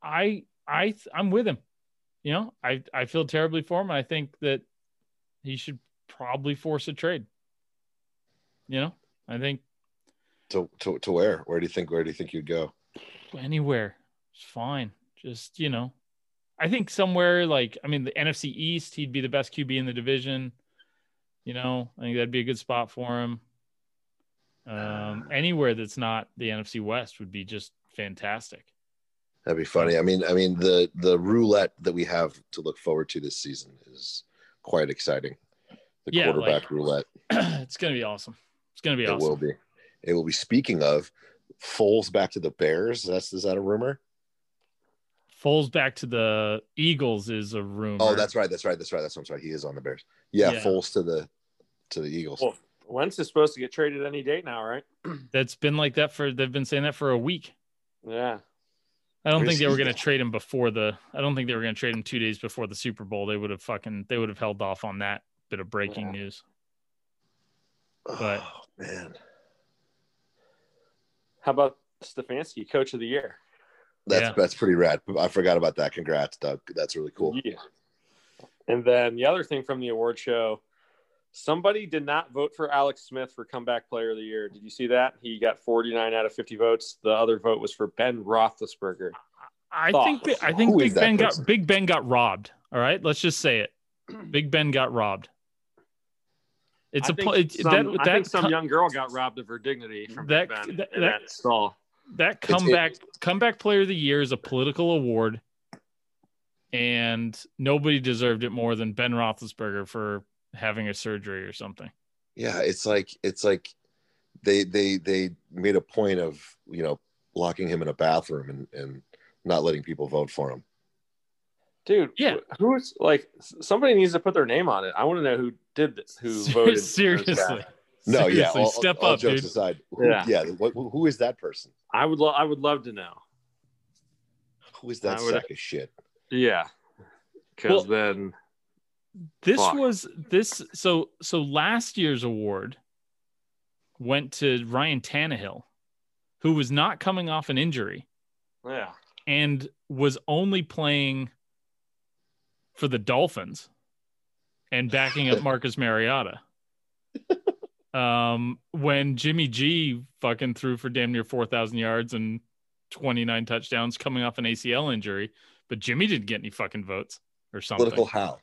Speaker 3: I, I, I'm with him. You know, I, I feel terribly for him. I think that he should probably force a trade. You know, I think
Speaker 4: To, to, to where? Where do you think? Where do you think you'd go?
Speaker 3: anywhere it's fine. Just, you know, I think somewhere like, I mean, the NFC East, he'd be the best QB in the division. You know, I think that'd be a good spot for him. Um, anywhere that's not the NFC West would be just fantastic.
Speaker 4: That'd be funny. I mean, I mean the the roulette that we have to look forward to this season is quite exciting. The
Speaker 3: Yeah,
Speaker 4: quarterback
Speaker 3: like-
Speaker 4: roulette. [CLEARS THROAT]
Speaker 3: it's gonna be awesome. It's gonna be
Speaker 4: It
Speaker 3: awesome.
Speaker 4: It will be. It will be. Speaking of Foles back to the Bears. That's is that a rumor?
Speaker 3: Foles back to the Eagles is a rumor.
Speaker 4: Oh, that's right. That's right. That's right. That's what I'm sorry. He is on the Bears. Yeah,
Speaker 3: Yeah.
Speaker 4: Foles to the to the Eagles.
Speaker 5: Well, Wentz is supposed to get traded any day now, right? [CLEARS THROAT]
Speaker 3: that's been like that for they've been saying that for a week.
Speaker 5: Yeah.
Speaker 3: I don't
Speaker 4: Where's
Speaker 3: think they were going to trade him before the. I don't think they were going to trade him two days before the Super Bowl. They would have fucking. They would have held off on that bit of breaking
Speaker 5: Yeah.
Speaker 3: news. but-
Speaker 4: oh, man,
Speaker 5: How about Stefanski, coach of the year?
Speaker 4: that's
Speaker 3: Yeah.
Speaker 4: that's pretty rad. I forgot about that. Congrats, Doug. That's really cool.
Speaker 5: Yeah. And then the other thing from the award show, somebody did not vote for Alex Smith for comeback player of the year. Did you see that? He got 49 out of 50 votes. The other vote was for Ben Roethlisberger.
Speaker 3: I
Speaker 5: Thoughts?
Speaker 3: think. I think
Speaker 4: Who is
Speaker 3: Big Ben
Speaker 4: person?
Speaker 3: got Big Ben got robbed. All right, let's just say it. Big Ben got robbed. It's
Speaker 5: I
Speaker 3: a
Speaker 5: think
Speaker 3: pl- it,
Speaker 5: some,
Speaker 3: that
Speaker 5: I
Speaker 3: that
Speaker 5: think some
Speaker 3: co-
Speaker 5: young girl got robbed of her dignity from
Speaker 3: That-
Speaker 5: Ben
Speaker 3: that- that-
Speaker 5: that stall.
Speaker 3: that comeback comeback player of the year is a political award, and nobody deserved it more than Ben Roethlisberger for having a surgery or something.
Speaker 4: Yeah, it's like it's like they they they made a point of you know locking him in a bathroom and and not letting people vote for him.
Speaker 5: Dude.
Speaker 3: Yeah.
Speaker 5: who's like somebody needs to put their name on it. I want to know who did this, who voted. for this
Speaker 3: Seriously.
Speaker 4: No, yeah. All,
Speaker 3: step
Speaker 4: all
Speaker 3: up,
Speaker 4: jokes
Speaker 3: dude.
Speaker 4: aside, who,
Speaker 5: Yeah.
Speaker 4: yeah. what, who is that person?
Speaker 5: I would, lo- I would love to know.
Speaker 4: Who is that
Speaker 5: would- uh,
Speaker 4: sack of shit?
Speaker 5: Yeah, because
Speaker 3: Well-
Speaker 5: then
Speaker 3: This
Speaker 5: Fuck.
Speaker 3: was this so so last year's award went to Ryan Tannehill, who was not coming off an injury
Speaker 5: yeah,
Speaker 3: and was only playing for the Dolphins and backing up Marcus Mariota. Um, when Jimmy G fucking threw for damn near 4,000 yards and 29 touchdowns coming off an ACL injury, but Jimmy didn't get any fucking votes or something.
Speaker 4: Political how?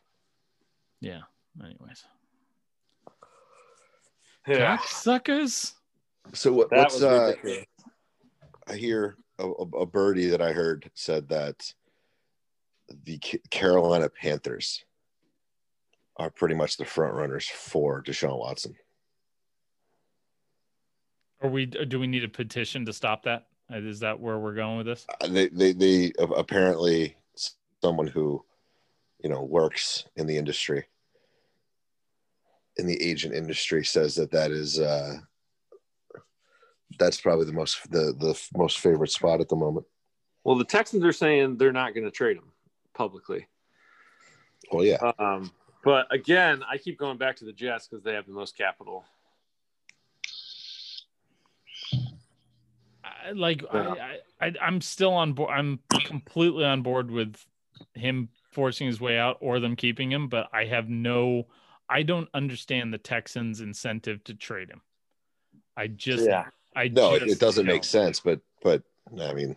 Speaker 3: Yeah. Anyways.
Speaker 5: yeah,
Speaker 3: Suckers.
Speaker 4: So what, what's uh? I hear a, a, a birdie that I heard said that the Carolina Panthers are pretty much the front runners for Deshaun Watson.
Speaker 3: Are we do we need a petition to stop that? Uh, that where we're going with this?
Speaker 4: Uh, They, they, they apparently someone who, you know, works in the industry, in the agent industry, says that that is uh, that's probably the most the the most favorite spot at the moment.
Speaker 5: Well, the Texans are saying they're not going to trade him publicly.
Speaker 4: Well, yeah,
Speaker 5: Um, but again, I keep going back to the Jets because they have the most capital.
Speaker 3: I, like
Speaker 5: Yeah.
Speaker 3: I, I, I'm still on board. I'm completely on board with him forcing his way out or them keeping him, but I have no. I don't understand the Texans' incentive to trade him. I just,
Speaker 5: Yeah.
Speaker 3: I
Speaker 4: no, it,
Speaker 3: just
Speaker 4: it doesn't make
Speaker 3: don't.
Speaker 4: sense. But but I mean,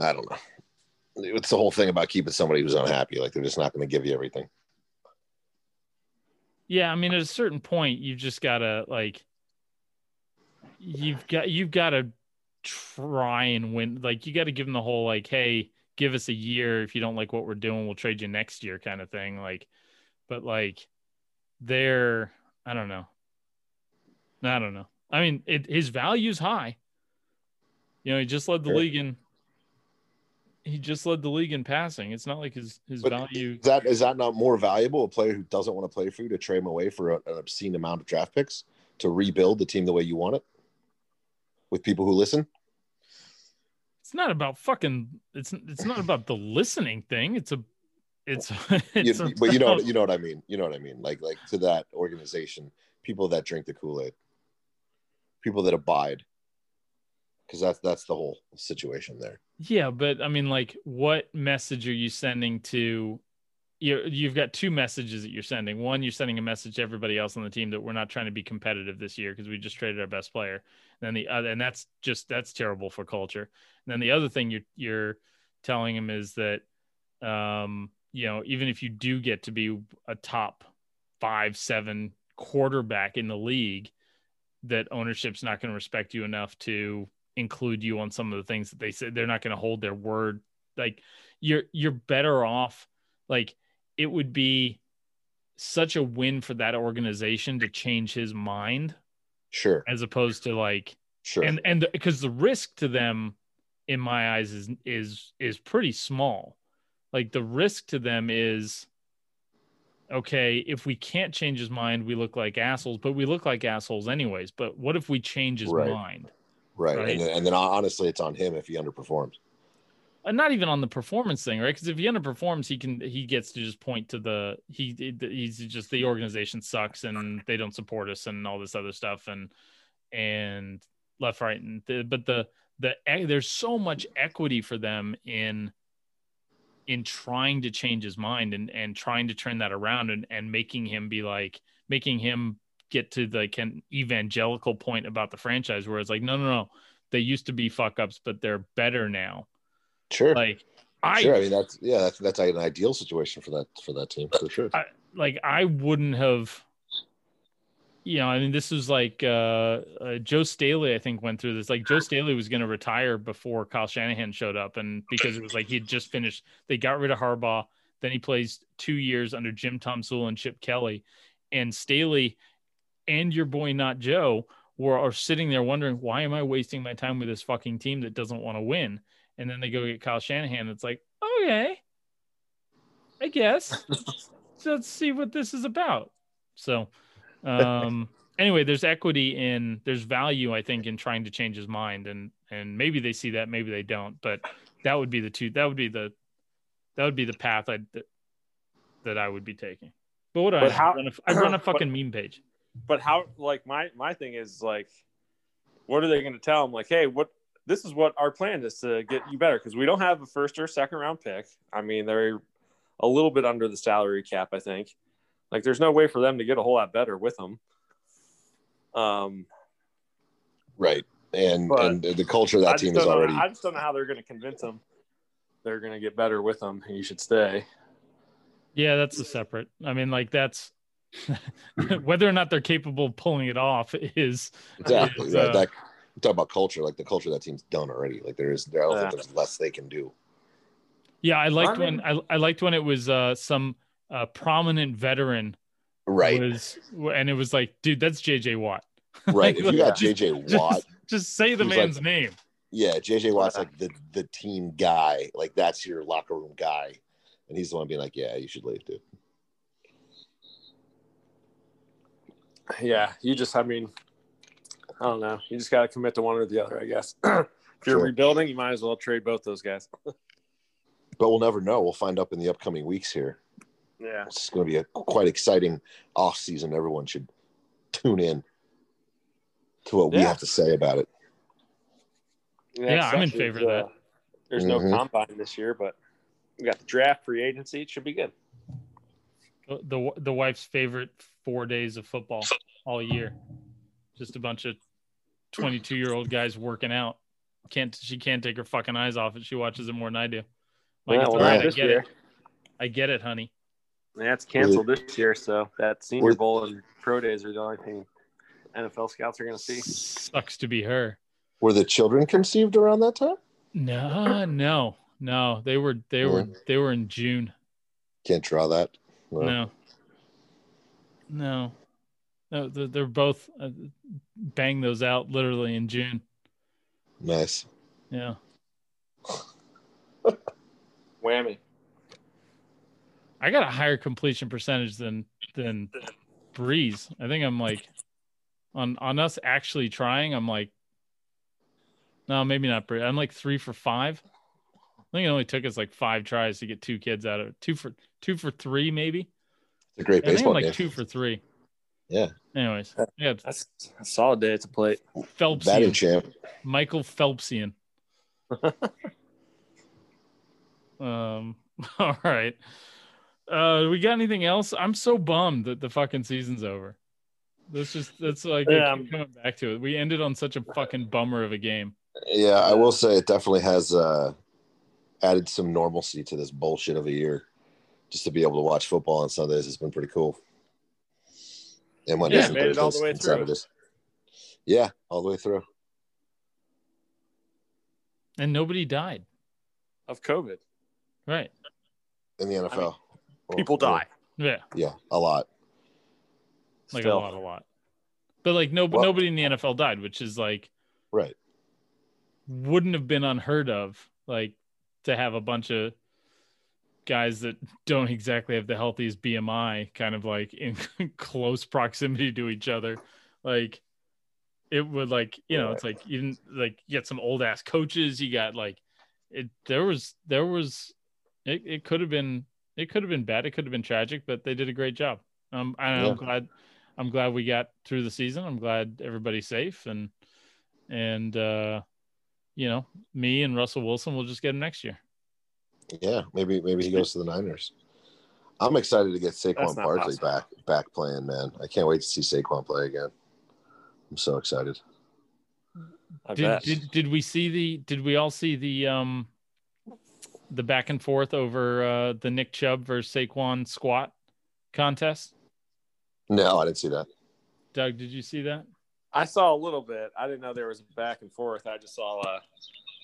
Speaker 4: I don't know. It's the whole thing about keeping somebody who's unhappy. Like they're just not going to give you everything.
Speaker 3: Yeah, I mean, at a certain point, you've just gotta like, you've got you've got to try and win. Like, you got to give them the whole like, hey, give us a year. If you don't like what we're doing, we'll trade you next year, kind of thing. Like, but like, they're I don't know. I don't know. I mean, it, his value's high. You know, he just led the
Speaker 4: Sure.
Speaker 3: league in. He just led the league in passing. It's not like his his
Speaker 4: But
Speaker 3: value.
Speaker 4: is that is that not more valuable? A player who doesn't want to play for you to trade him away for a, an obscene amount of draft picks to rebuild the team the way you want it with people who listen.
Speaker 3: it's not about fucking it's it's not about the listening thing it's a it's, [LAUGHS]
Speaker 4: You-
Speaker 3: it's
Speaker 4: but you know you know what I mean. You know what I mean. Like like to that organization, people that drink the Kool Aid, people that abide, because that's that's the whole situation there.
Speaker 3: yeah but i mean like what message are you sending to you you've got two messages that you're sending. One you're sending a message to everybody else on the team that we're not trying to be competitive this year because we just traded our best player. And then the other and that's just that's terrible for culture. And then the other thing you're you're telling him is that um you know even if you do get to be a top five seven quarterback in the league that ownership's not going to respect you enough to include you on some of the things that they said. They're not going to hold their word. Like you're you're better off like it would be such a win for that organization to change his mind
Speaker 4: Sure,
Speaker 3: as opposed to like
Speaker 4: sure.
Speaker 3: and and because the risk to them in my eyes is is is pretty small. Like the risk to them is okay if we can't change his mind we look like assholes but we look like assholes anyways but what if we change his
Speaker 4: Right.
Speaker 3: mind
Speaker 4: right.
Speaker 3: right.
Speaker 4: And then, and then honestly, it's on him if he underperforms.
Speaker 3: Uh, not even on the performance thing, right? Because if he underperforms, he can he gets to just point to the he he's just the organization sucks and they don't support us and all this other stuff and and left right and the, but the the there's so much equity for them in in trying to change his mind and and trying to turn that around and and making him be like making him get to like an evangelical point about the franchise where it's like no no no they used to be fuck ups but they're better now
Speaker 4: Sure,
Speaker 3: like I,
Speaker 4: sure. I mean, that's yeah, that's that's an ideal situation for that for that team for sure.
Speaker 3: I like I wouldn't have you know, I mean this was like uh, uh Joe Staley I think went through this like Joe Staley was going to retire before Kyle Shanahan showed up and because it was like he had just finished they got rid of Harbaugh then he plays 2 years under Jim Tom and Chip Kelly and Staley and your boy not Joe were are sitting there wondering why am I wasting my time with this fucking team that doesn't want to win and then they go get Kyle Shanahan it's like okay I guess. so [LAUGHS] let's see what this is about. So, um, [LAUGHS] anyway, there's equity in there's value, I think, in trying to change his mind, and and maybe they see that, maybe they don't, but that would be the two. That would be the that would be the path I that, that I would be taking. But what do I,
Speaker 5: But how-
Speaker 3: I run a, I run a
Speaker 5: but- [CLEARS THROAT]
Speaker 3: fucking meme page.
Speaker 5: But how? Like my my thing is like, what are they going to tell him? Like, hey, what? This is what our plan is to get you better because we don't have a first or second round pick. I mean, they're a little bit under the salary cap, I think. Like, there's no way for them to get a whole lot better with them. Um,
Speaker 4: Right. And and the culture of that
Speaker 5: just
Speaker 4: team is
Speaker 5: don't know-
Speaker 4: already
Speaker 5: I just don't know how they're going to convince them. They're going to get better with them. and You should stay.
Speaker 3: Yeah, that's a separate. I mean, like that's [LAUGHS] whether or not they're capable of pulling it off is
Speaker 4: exactly
Speaker 3: is,
Speaker 4: right.
Speaker 3: uh,
Speaker 4: that talk about culture, like the culture that team's done already. Like there is there I don't
Speaker 5: Yeah.
Speaker 4: think there's less they can do.
Speaker 3: yeah. I liked
Speaker 5: I mean-
Speaker 3: when I, I liked when it was uh, some uh, prominent veteran
Speaker 4: Right.
Speaker 3: was, and it was like, dude, that's JJ Watt. [LAUGHS]
Speaker 4: right.
Speaker 3: like,
Speaker 4: if you got [LAUGHS]
Speaker 3: just-
Speaker 4: JJ Watt,
Speaker 3: just say the man's
Speaker 4: like-
Speaker 3: name.
Speaker 4: yeah, JJ Watt's
Speaker 5: Uh,
Speaker 4: like the the team guy. Like that's your locker room guy. And he's the one being like, Yeah, you should leave, dude.
Speaker 5: Yeah, you just, I mean, I don't know. You just got to commit to one or the other, I guess. [CLEARS THROAT] if you're
Speaker 4: Sure.
Speaker 5: rebuilding, you might as well trade both those guys. [LAUGHS]
Speaker 4: But we'll never know. We'll find out in the upcoming weeks here.
Speaker 5: Yeah.
Speaker 4: It's going to be a quite exciting off season. Everyone should tune in to what we have to say about it.
Speaker 3: Yeah, I'm in favor
Speaker 5: is,
Speaker 3: of that.
Speaker 5: uh, There's
Speaker 4: Mhm.
Speaker 5: no combine this year, but we got the draft, free agency. It should be good.
Speaker 3: The the wife's favorite four days of football all year. Just a bunch of 22 year old guys working out. Can't she can't take her fucking eyes off it. She watches it more than I do. Like,
Speaker 5: Yeah, well,
Speaker 3: all right,
Speaker 5: not
Speaker 3: I get
Speaker 5: year.
Speaker 3: it. I get it, honey.
Speaker 5: Yeah, canceled this year, so that Senior
Speaker 4: We're-
Speaker 5: Bowl and pro days are the only thing NFL scouts are going to see.
Speaker 3: Sucks to be her.
Speaker 4: Were the children conceived around that time?
Speaker 3: No, no, no. They were they were they were in June.
Speaker 4: Can't draw that. Well,
Speaker 3: No. No. No, they're they're both uh, bang those out literally in June.
Speaker 4: Nice.
Speaker 3: Yeah. [LAUGHS]
Speaker 5: Whammy.
Speaker 3: I got a higher completion percentage than than Brees. I think I'm like on on us actually trying. I'm like, no, maybe not Brees. I'm like three for five. I think it only took us like five tries to get two kids out of it. Two for two for three, maybe.
Speaker 4: It's a great
Speaker 3: I think I'm
Speaker 4: baseball
Speaker 3: like
Speaker 4: game.
Speaker 3: two for three.
Speaker 4: Yeah.
Speaker 3: Anyways, yeah,
Speaker 5: That's a solid day at the plate.
Speaker 4: Batting
Speaker 3: Phelpsian,
Speaker 4: champ.
Speaker 3: Michael Phelpsian. [LAUGHS] um. [LAUGHS] All right. Uh, we got anything else? I'm so bummed that the fucking season's over. That's just that's like I
Speaker 5: Yeah,
Speaker 3: coming back to it. We ended on such a fucking bummer of a game.
Speaker 4: Yeah, I will say it definitely has uh, added some normalcy to this bullshit of a year. Just to be able to watch football on Sundays has been pretty cool. And Mondays
Speaker 3: Yeah,
Speaker 5: made it all the way through.
Speaker 4: Saturdays. Yeah, all the way through.
Speaker 3: And nobody died.
Speaker 5: Of COVID.
Speaker 3: Right.
Speaker 4: In the NFL. Well,
Speaker 5: People die.
Speaker 3: Yeah.
Speaker 4: Yeah, a lot.
Speaker 3: Like
Speaker 5: Still.
Speaker 3: a lot, a lot. But like no
Speaker 4: Well-
Speaker 3: nobody in the NFL died, which is like
Speaker 4: Right.
Speaker 3: wouldn't have been unheard of like to have a bunch of guys that don't exactly have the healthiest BMI kind of like in [LAUGHS] close proximity to each other. Like it would like you know it's like even like you get some old ass coaches you got like it there was there was it, it could have been it could have been bad it could have been tragic but they did a great job. Um and
Speaker 4: Yeah.
Speaker 3: i'm glad i'm glad we got through the season. I'm glad everybody's safe and and uh you know me and russell wilson will just get him next year
Speaker 4: Yeah, maybe maybe he goes to the Niners. I'm excited to get Saquon
Speaker 5: That's
Speaker 4: Barkley
Speaker 5: possible.
Speaker 4: back back playing, man. I can't wait to see Saquon play again. I'm so excited.
Speaker 3: Did, did did we see the did we all see the um the back and forth over uh the Nick Chubb versus Saquon squat contest?
Speaker 4: No, I didn't see that.
Speaker 3: Doug, did you see that?
Speaker 5: I saw a little bit. I didn't know there was back and forth. I just saw uh,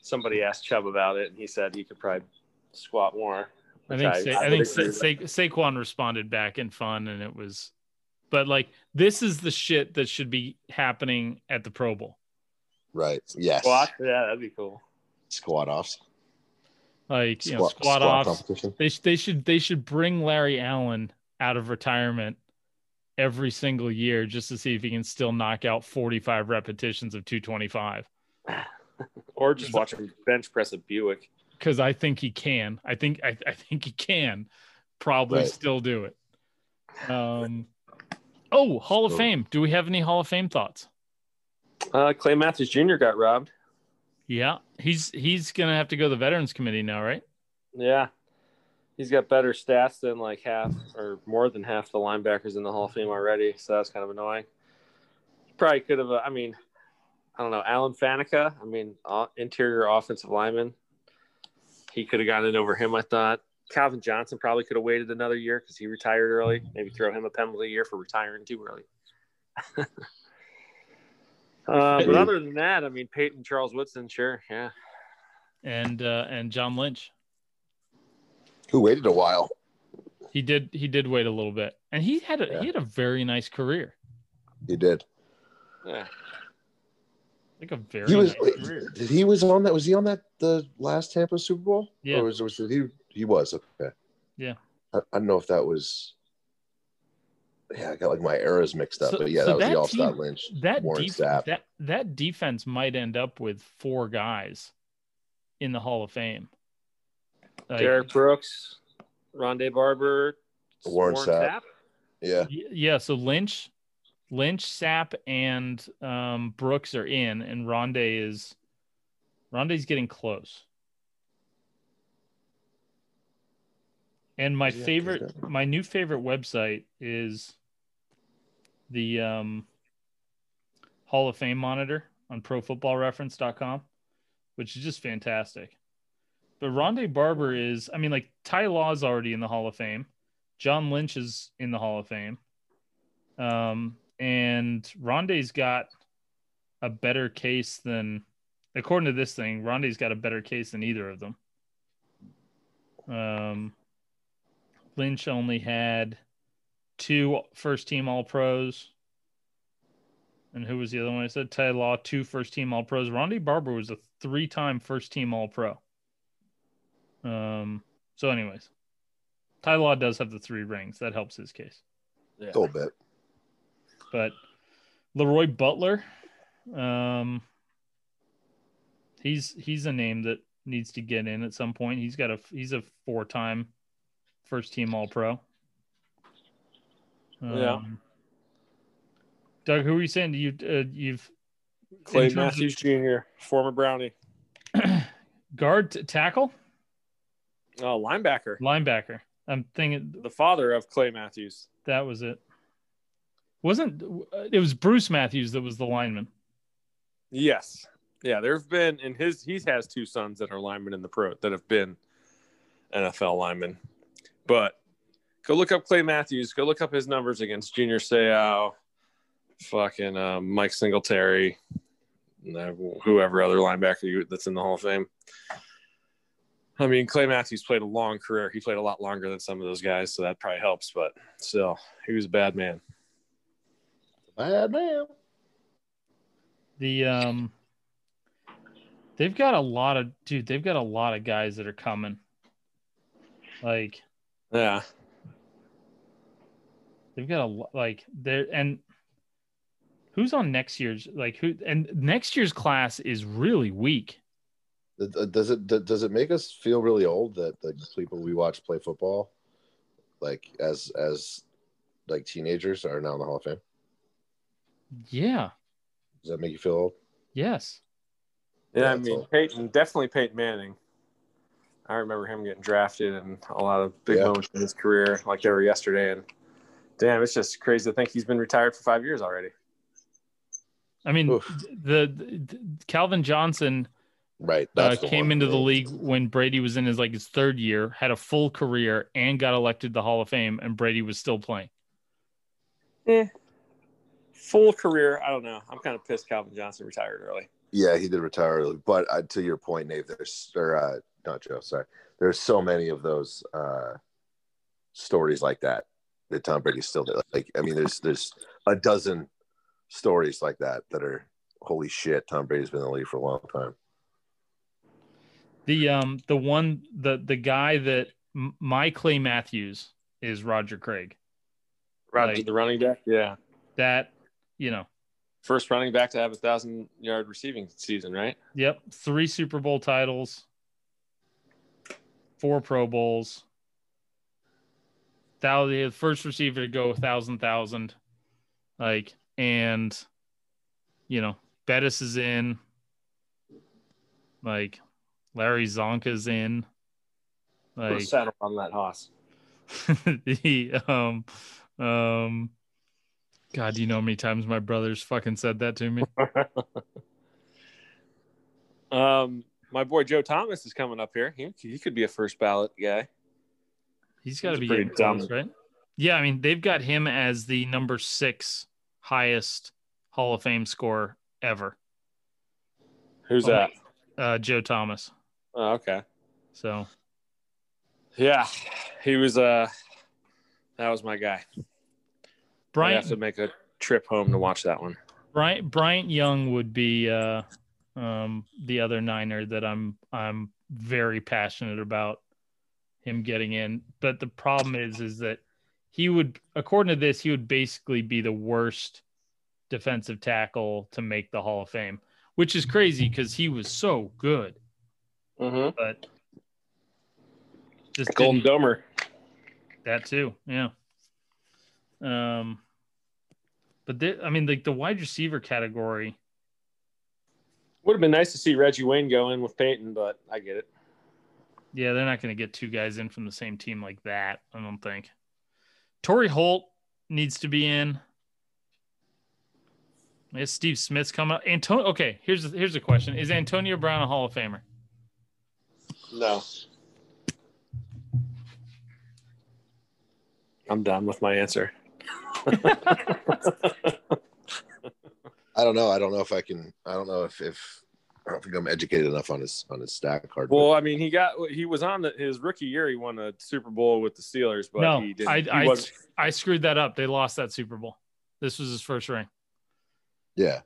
Speaker 5: somebody asked Chubb about it, and he said he could probably squat more.
Speaker 3: I
Speaker 5: which
Speaker 3: think Sa- I, think
Speaker 5: would
Speaker 3: Sa-
Speaker 5: agree.
Speaker 3: Sa- Saquon responded back in fun, and it was, but like this is the shit that should be happening at the Pro Bowl.
Speaker 4: Right. Yes.
Speaker 5: squat. Yeah, that'd be cool.
Speaker 4: Squat offs.
Speaker 3: like you know, squat, offs. They they should they should bring Larry Allen out of retirement every single year just to see if he can still knock out 45 repetitions of 225. [LAUGHS]
Speaker 5: or just watch him bench press a Buick.
Speaker 3: Because I think he can. I think I, I think he can probably right. still do it. Um, oh, Hall of Fame. Do we have any Hall of Fame thoughts?
Speaker 5: Uh, Clay Matthews Jr. got robbed.
Speaker 3: Yeah, he's he's gonna have to go to the Veterans Committee now, right?
Speaker 5: Yeah, he's got better stats than like half or more than half the linebackers in the Hall of Fame already. So that's kind of annoying. Probably could have. Uh, I mean, I don't know. Alan Faneca. I mean, uh, interior offensive lineman. He could have gotten it over him. I thought. Calvin Johnson probably could have waited another year because he retired early. Maybe throw him a penalty year for retiring too early. [LAUGHS] uh, but other than that, I mean, Peyton Charles Woodson, sure, yeah,
Speaker 3: and uh, and John Lynch,
Speaker 4: who waited a while.
Speaker 3: He did. He did wait a little bit, and he had a yeah. he had a very nice career.
Speaker 4: He did.
Speaker 5: Yeah.
Speaker 3: Like a very
Speaker 4: he was,
Speaker 3: nice career.
Speaker 4: Did he was on that? Was he on that the last Tampa Super Bowl?
Speaker 3: Yeah.
Speaker 4: Or was, was he he was okay.
Speaker 3: Yeah.
Speaker 4: I, I, don't know if that was. Yeah, I got like my eras mixed up, so, but yeah, so that was that the All Star Lynch.
Speaker 3: That def- that that defense might end up with four guys in the Hall of Fame.
Speaker 5: Like, Derrick Brooks, Rondé Barber,
Speaker 4: Warren, Warren Sapp. Sapp. Yeah.
Speaker 3: Yeah. So Lynch, Lynch, Sapp, and um, Brooks are in, and Rondé is Rondé's getting close. And my yeah, favorite, my new favorite website is the um, Hall of Fame monitor on ProFootballReference.com, which is just fantastic. But Rondé Barber is, I mean, like Ty Law is already in the Hall of Fame. John Lynch is in the Hall of Fame. Um, and Rondé's got a better case than, according to this thing, Rondé's got a better case than either of them. Um, Lynch only had two first team All Pros. And who was the other one? I said Ty Law, two first team All Pros. Rondé Barber was a three time first team All Pro. Um, so, anyways, Ty Law does have the three rings. That helps his case.
Speaker 4: Yeah. A little bit.
Speaker 3: But Leroy Butler, um, he's he's a name that needs to get in at some point. He's got a he's a four time first team All Pro.
Speaker 5: Um, yeah.
Speaker 3: Doug, who are you saying? You uh, you've
Speaker 5: Clay Matthews of, Jr., former Brownie, [CLEARS THROAT]
Speaker 3: guard t- tackle.
Speaker 5: Oh, linebacker.
Speaker 3: Linebacker. I'm thinking
Speaker 5: the father of Clay Matthews.
Speaker 3: That was it. Wasn't it was Bruce Matthews that was the lineman?
Speaker 5: Yes. Yeah, there have been and his he has two sons that are linemen in the pro that have been NFL linemen. But go look up Clay Matthews. Go look up his numbers against Junior Seau, fucking um, Mike Singletary, whoever other linebacker that's in the Hall of Fame. I mean, Clay Matthews played a long career. He played a lot longer than some of those guys, so that probably helps. But still, he was a bad man.
Speaker 4: Bad man.
Speaker 3: The um, they've got a lot of dude. They've got a lot of guys that are coming. Like
Speaker 5: yeah.
Speaker 3: They've got a like there and who's on next year's like who and next year's class is really weak.
Speaker 4: Does it does it make us feel really old that the people we watch play football, like as as like teenagers, are now in the Hall of Fame?
Speaker 3: Yeah.
Speaker 4: Does that make you feel old?
Speaker 3: Yes.
Speaker 5: Yeah, yeah I mean Peyton, definitely Peyton Manning. I remember him getting drafted and a lot of big yeah. moments in his career, like they were yesterday. And damn, it's just crazy to think he's been retired for five years already.
Speaker 3: I mean, the, the, Calvin Johnson,
Speaker 4: right,
Speaker 3: uh, came into the league when Brady was in his like his third year, had a full career, and got elected the Hall of Fame, and Brady was still playing.
Speaker 5: Eh, full career. I don't know. I'm kind of pissed Calvin Johnson retired early.
Speaker 4: Yeah, he did retire early, but uh, to your point, Nate, there's there. Uh, not Joe, sorry. There's so many of those uh, stories like that that Tom Brady's still there. Like, I mean, there's there's a dozen stories like that that are holy shit. Tom Brady's been in the league for a long time.
Speaker 3: The um the one the the guy that m- my Clay Matthews is Roger Craig.
Speaker 5: Roger,
Speaker 3: Like-
Speaker 5: the running back. Yeah.
Speaker 3: That you know,
Speaker 5: First running back to have a thousand yard receiving season, right?
Speaker 3: yep, three Super Bowl titles, four Pro Bowls. Thousand, the first receiver to go a thousand thousand, like, and you know, Bettis is in, like, Larry Csonka's in, like,
Speaker 5: saddle on that hoss. [LAUGHS]
Speaker 3: the um um God, do you know how many times my brothers fucking said that to me? [LAUGHS]
Speaker 5: Um, my boy Joe Thomas is coming up here. He, he could be a first ballot guy.
Speaker 3: He's got to be
Speaker 5: pretty
Speaker 3: close, right? Yeah, I mean they've got him as the number six highest Hall of Fame score ever.
Speaker 5: Who's
Speaker 3: Oh,
Speaker 5: that?
Speaker 3: Uh, Joe Thomas.
Speaker 5: Oh, okay.
Speaker 3: So
Speaker 5: Yeah, he was. Uh, that was my guy. I have to make a trip home to watch that one.
Speaker 3: Bryant Bryant Young would be uh, um, the other Niner that I'm I'm very passionate about him getting in. But the problem is is that he would, according to this, he would basically be the worst defensive tackle to make the Hall of Fame, which is crazy because he was so good.
Speaker 5: Mm-hmm.
Speaker 3: But just
Speaker 5: Golden Domer.
Speaker 3: that too, yeah. Um, but there, I mean, like the wide receiver category.
Speaker 5: Would have been nice to see Reggie Wayne go in with Peyton, but I get it.
Speaker 3: Yeah, they're not going to get two guys in from the same team like that. I don't think. Torry Holt needs to be in. Yes, Steve Smith's coming up. Antonio. Okay, here's here's a question: Is Antonio Brown a Hall of Famer?
Speaker 5: No. I'm done with my answer.
Speaker 4: I don't know. I don't know if I can. I don't know if if I don't think I'm educated enough on his on his stack card.
Speaker 5: Well, I mean, he got he was on the, his rookie year. He won a Super Bowl with the Steelers, but
Speaker 3: no,
Speaker 5: he didn't.
Speaker 3: I
Speaker 5: he
Speaker 3: I, I screwed that up. They lost that Super Bowl. This was his first ring.
Speaker 4: yeah.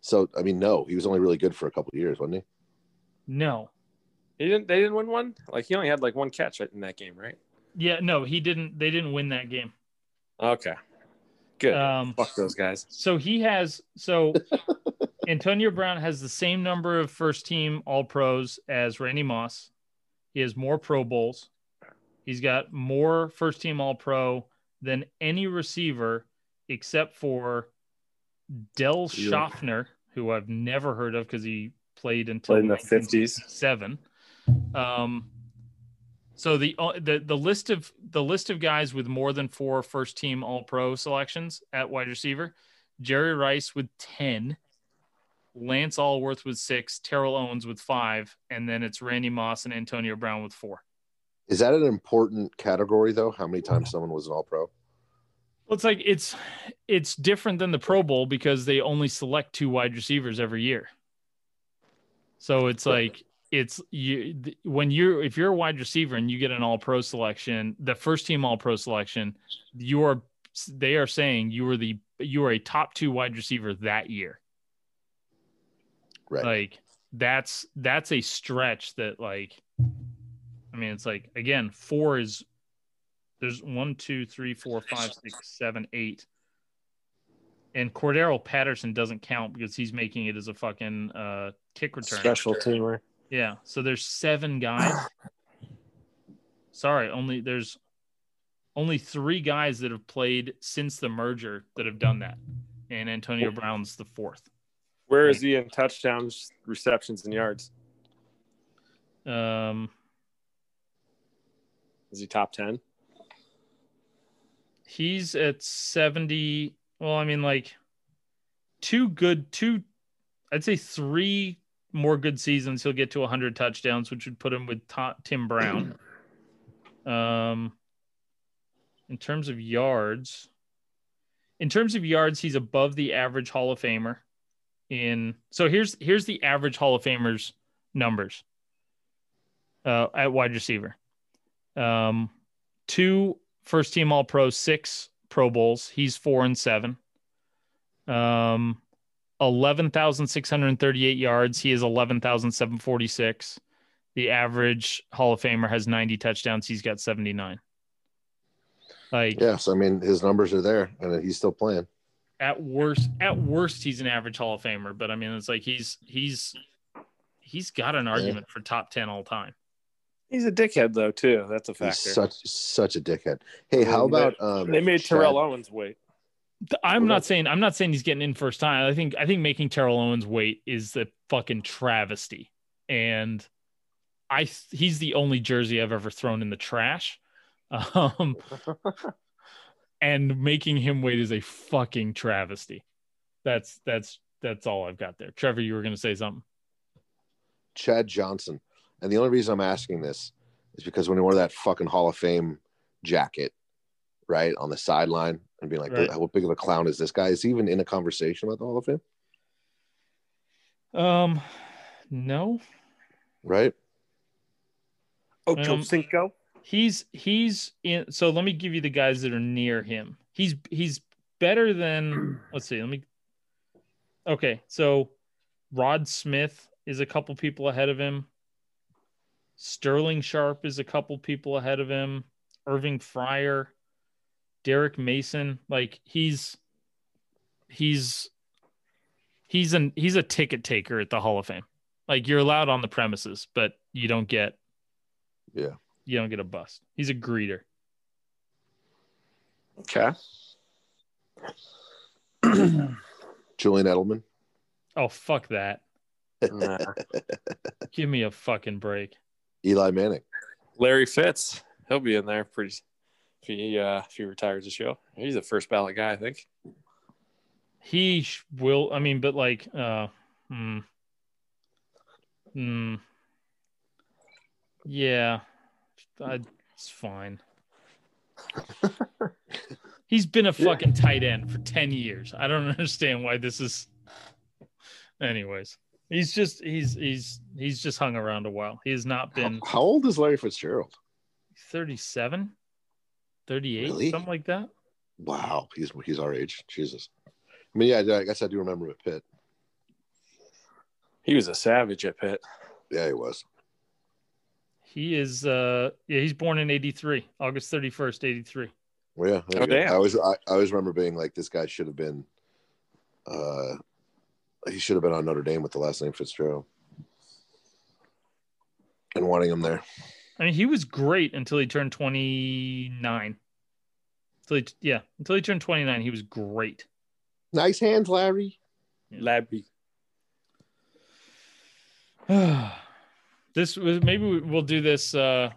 Speaker 4: So I mean, no, he was only really good for a couple of years, wasn't he?
Speaker 3: No,
Speaker 5: he didn't. They didn't win one. Like he only had like one catch in that game, right?
Speaker 3: yeah, no, he didn't. They didn't win that game.
Speaker 5: Okay, good.
Speaker 3: Um,
Speaker 5: Fuck those guys.
Speaker 3: So he has so [LAUGHS] Antonio Brown has the same number of first team all pros as Randy Moss. He has more Pro Bowls. He's got more first team all pro than any receiver except for Del
Speaker 5: Yeah.
Speaker 3: Shofner, who I've never heard of because he played until
Speaker 5: Played in the 50s.
Speaker 3: seven. Um, so the uh, the the list of the list of guys with more than four first team All Pro selections at wide receiver: Jerry Rice with ten, Lance Alworth with six, Terrell Owens with five, and then it's Randy Moss and Antonio Brown with four.
Speaker 4: Is that an important category though? How many times someone was an All Pro?
Speaker 3: Well, it's like it's it's different than the Pro Bowl because they only select two wide receivers every year. So it's like it's you th- when you're if you're a wide receiver and you get an All Pro selection, the first team All Pro selection, you are they are saying you were the you are a top two wide receiver that year.
Speaker 4: Right.
Speaker 3: Like that's that's a stretch that like I mean it's like again four is there's one, two, three, four, five, six, seven, eight. And Cordarrelle Patterson doesn't count because he's making it as a fucking uh, kick return.
Speaker 5: Special teamer.
Speaker 3: Yeah. So there's seven guys. [SIGHS] Sorry, only there's only three guys that have played since the merger that have done that. And Antonio Brown's the fourth.
Speaker 5: Where is he in touchdowns, receptions, and yards?
Speaker 3: Um,
Speaker 5: Is he top ten?
Speaker 3: he's at 70 well i mean like two good two i'd say three more good seasons he'll get to 100 touchdowns which would put him with Ta- tim brown [CLEARS THROAT] um in terms of yards in terms of yards he's above the average hall of famer in so here's here's the average hall of famers numbers uh at wide receiver um two first team all pro, six Pro Bowls. He's four and seven. Um, 11,638 yards. He is 11,746. the average Hall of Famer has 90 touchdowns. He's got 79. Like
Speaker 4: Yes, I mean his numbers are there, and he's still playing.
Speaker 3: at worst, at worst, he's an average Hall of Famer. But I mean, it's like he's he's he's got an argument for top 10 all time.
Speaker 5: He's a dickhead though too. That's a
Speaker 4: He's such such a dickhead. Hey, how
Speaker 5: They-
Speaker 4: about um?
Speaker 5: they made
Speaker 4: Chad-
Speaker 5: Terrell Owens wait.
Speaker 3: I'm not saying I'm not saying he's getting in first time. I think I think making Terrell Owens wait is a fucking travesty, and I he's the only jersey I've ever thrown in the trash, [LAUGHS] um, and making him wait is a fucking travesty. That's that's that's all I've got there. Trevor, you were gonna say something.
Speaker 4: Chad Johnson. And the only reason I'm asking this is because when he wore that fucking Hall of Fame jacket, right, on the sideline and being like,
Speaker 3: Right.
Speaker 4: how big of a clown is this guy? Is he even in a conversation with the Hall of Fame?
Speaker 3: Um, no,
Speaker 4: Right?
Speaker 5: Ocho
Speaker 3: Um,
Speaker 5: Cinco.
Speaker 3: he's he's in so let me give you the guys that are near him he's he's better than [CLEARS THROAT] let's see let me okay so rod smith is a couple people ahead of him sterling sharpe is a couple people ahead of him irving fryar derrick mason like he's he's he's an he's a ticket taker at the hall of fame like you're allowed on the premises but you don't get
Speaker 4: Yeah.
Speaker 3: you don't get a bust. He's a greeter.
Speaker 5: Okay. [CLEARS THROAT]
Speaker 4: Julian Edelman.
Speaker 3: Oh fuck that.
Speaker 5: Nah. [LAUGHS]
Speaker 3: Give me a fucking break.
Speaker 4: Eli Manning.
Speaker 5: Larry Fitz. He'll be in there pretty if he uh if he retires the show. He's a first ballot guy, I think.
Speaker 3: He will. I mean, but like, uh, hmm, hmm, yeah, I, it's fine. [LAUGHS] He's been a fucking tight end for ten years. I don't [LAUGHS] understand why this is. Anyways, he's just he's he's he's just hung around a while. He has not been.
Speaker 4: How, how old is Larry Fitzgerald?
Speaker 3: 37 38
Speaker 4: Really?
Speaker 3: something like that
Speaker 4: Wow, he's he's our age. Jesus. I mean, yeah, I guess I do remember him at Pitt.
Speaker 5: He was a savage at Pitt.
Speaker 4: Yeah, he was.
Speaker 3: he is uh yeah he's born in 83 august 31st 83
Speaker 4: Well, yeah.
Speaker 5: Oh, damn.
Speaker 4: I always I, I always remember being like, this guy should have been. Uh, he should have been on Notre Dame with the last name Fitzgerald, and wanting him there.
Speaker 3: I mean he was great until he turned 29 until he, yeah until he turned 29 he was great
Speaker 4: Nice hands, Larry.
Speaker 5: Labby. [SIGHS]
Speaker 3: this was maybe we- we'll do this uh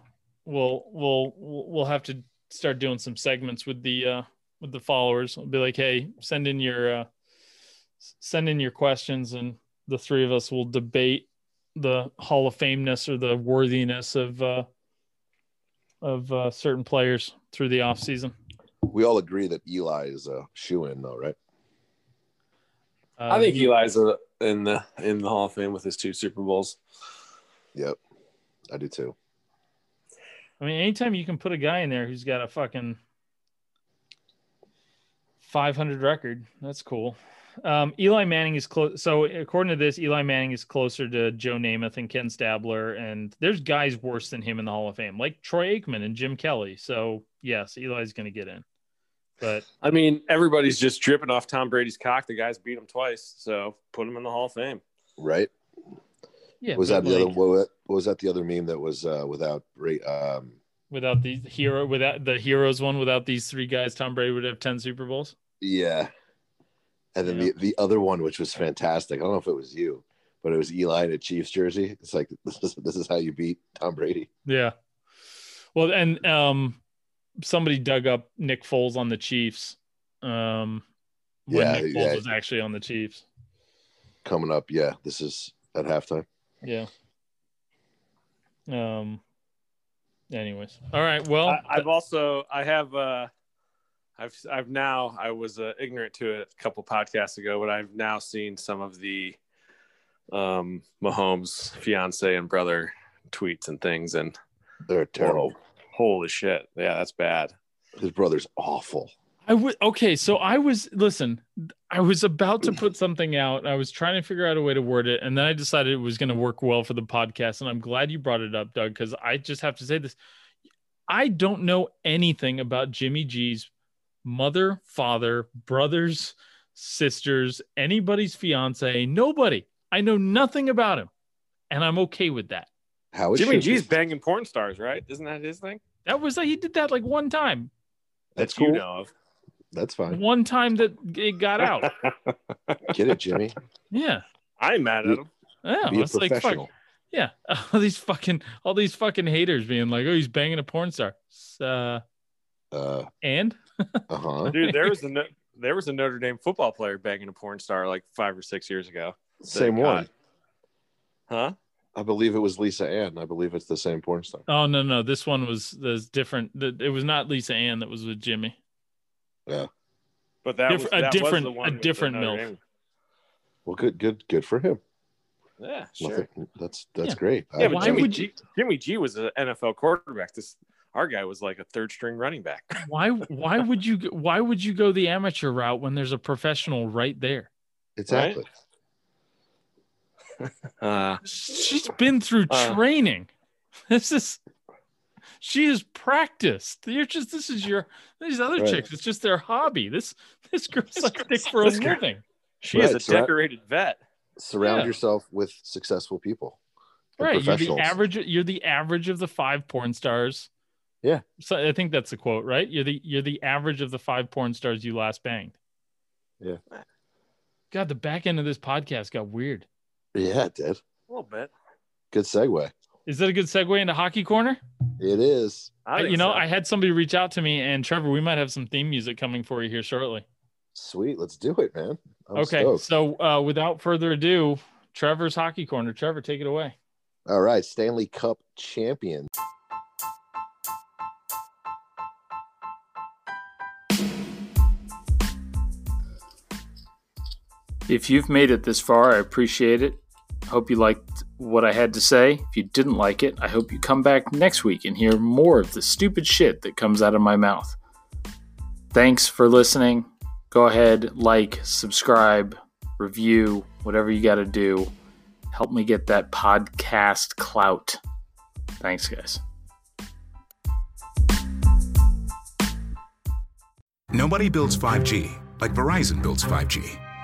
Speaker 3: we'll we'll we'll have to start doing some segments with the uh with the followers I'll be like hey send in your uh send in your questions and the three of us will debate the hall of fameness or the worthiness of uh of uh, certain players through the off season
Speaker 4: We all agree that Eli is a shoe in, though, right?
Speaker 3: uh,
Speaker 5: I think Eli's uh, in the in the Hall of Fame with his two Super Bowls.
Speaker 4: Yep, I do too.
Speaker 3: I mean, anytime you can put a guy in there who's got a fucking 500 record, that's cool. Um, Eli Manning is close. So, according to this, Eli Manning is closer to Joe Namath and Ken Stabler. And there's guys worse than him in the Hall of Fame, like Troy Aikman and Jim Kelly. So, yes, Eli's going to get in. But
Speaker 5: I mean, everybody's just dripping off Tom Brady's cock. The guys beat him twice, so put him in the Hall of Fame.
Speaker 4: Right?
Speaker 3: yeah,
Speaker 4: was
Speaker 3: but
Speaker 4: that the other?
Speaker 3: like,
Speaker 4: What, what was that the other meme that was uh, without? Um,
Speaker 3: without the hero, without the heroes one, without these three guys, Tom Brady would have 10 Super Bowls.
Speaker 4: yeah, and then
Speaker 3: Yeah.
Speaker 4: the the other one, which was fantastic. I don't know if it was you, but it was Eli in a Chiefs jersey. It's like [LAUGHS] this is this is how you beat Tom Brady.
Speaker 3: Yeah. Well, and um, somebody dug up Nick Foles on the Chiefs. Um, when
Speaker 4: Yeah,
Speaker 3: Nick Foles
Speaker 4: yeah.
Speaker 3: was actually on the Chiefs.
Speaker 4: Coming up, yeah, this is at halftime.
Speaker 3: Yeah. Um. Anyways, all right. Well,
Speaker 5: I, I've also I have uh I've I've now I was uh, ignorant to it a couple podcasts ago, but I've now seen some of the um Mahomes fiance and brother tweets and things, and
Speaker 4: They're terrible.
Speaker 5: holy shit, yeah, that's bad.
Speaker 4: His brother's awful.
Speaker 3: I would okay, so I was listen, I was about to put something out. I was trying to figure out a way to word it, and then I decided it was going to work well for the podcast. And I'm glad you brought it up, Doug, because I just have to say this. I don't know anything about Jimmy G's mother, father, brothers, sisters, anybody's fiance, nobody. I know nothing about him, and I'm okay with that.
Speaker 4: How
Speaker 5: Jimmy
Speaker 4: should
Speaker 5: G's
Speaker 4: be.
Speaker 5: banging porn stars, right? Isn't that his thing?
Speaker 3: That was like he did that like one time,
Speaker 4: That's
Speaker 5: That you
Speaker 4: cool.
Speaker 5: know of.
Speaker 4: That's fine.
Speaker 3: one time that it got out. [LAUGHS]
Speaker 4: Get it, Jimmy.
Speaker 3: Yeah,
Speaker 5: I'm mad at him.
Speaker 3: yeah.
Speaker 4: Be a
Speaker 3: It's like fuck,
Speaker 4: professional.
Speaker 3: yeah. [LAUGHS] All these fucking all these fucking haters being like, oh, he's banging a porn star. Uh,
Speaker 4: Uh
Speaker 3: and
Speaker 4: huh.
Speaker 5: Dude, there was a there was a Notre Dame football player banging a porn star like five or six years ago.
Speaker 4: Same
Speaker 5: God.
Speaker 4: one.
Speaker 5: Huh?
Speaker 4: I believe it was Lisa Ann. I believe it's the same porn star.
Speaker 3: oh no no, this one was was different. The- It was not Lisa Ann that was with Jimmy.
Speaker 5: Yeah, but that
Speaker 3: Diff-
Speaker 5: was
Speaker 3: a
Speaker 5: that was
Speaker 3: different-
Speaker 5: the
Speaker 3: a
Speaker 5: one with
Speaker 3: different
Speaker 5: Notre
Speaker 3: MILF.
Speaker 4: Well, good, good, good for him.
Speaker 5: Yeah, sure.
Speaker 4: Nothing. That's that's
Speaker 3: Yeah.
Speaker 4: great.
Speaker 5: Yeah,
Speaker 4: I-
Speaker 5: but Jimmy,
Speaker 3: would
Speaker 5: G, Jimmy G was an NFL quarterback. This our guy was like a third string running back. [LAUGHS]
Speaker 3: Why why would you go- why would you go the amateur route when there's a professional right there?
Speaker 4: exactly. [LAUGHS]
Speaker 5: Uh,
Speaker 3: She's been through
Speaker 5: Uh.
Speaker 3: training. [LAUGHS] This is she has practiced. You're just this is your these other
Speaker 4: Right.
Speaker 3: chicks. It's just their hobby. This this girl's like
Speaker 5: girl's-
Speaker 3: dick for a
Speaker 5: this girl-
Speaker 3: living.
Speaker 5: she
Speaker 4: Right,
Speaker 5: is a decorated vet.
Speaker 4: Surround
Speaker 3: Yeah.
Speaker 4: yourself with successful people.
Speaker 3: Right. You're the average you're the average of the five porn stars.
Speaker 4: Yeah.
Speaker 3: So I think that's the quote, right? You're the you're the average of the five porn stars you last banged.
Speaker 4: Yeah.
Speaker 3: God, the back end of this podcast got weird.
Speaker 4: Yeah, it did.
Speaker 5: A little bit.
Speaker 4: Good segue.
Speaker 3: Is that a good segue into hockey corner?
Speaker 4: It is.
Speaker 5: I
Speaker 3: you know,
Speaker 5: so.
Speaker 3: I had somebody reach out to me, and Trevor, we might have some theme music coming for you here shortly.
Speaker 4: Sweet. Let's do it, man. I'm
Speaker 3: okay,
Speaker 4: stoked.
Speaker 3: so uh, without further ado, Trevor's hockey corner. Trevor, take it away.
Speaker 4: All right. Stanley Cup champion.
Speaker 6: If you've made it this far, I appreciate it. Hope you liked what I had to say. If you didn't like it, I hope you come back next week and hear more of the stupid shit that comes out of my mouth. Thanks for listening. Go ahead, like, subscribe, review, whatever you got to do. Help me get that podcast clout. Thanks, guys.
Speaker 7: Nobody builds 5G like Verizon builds 5G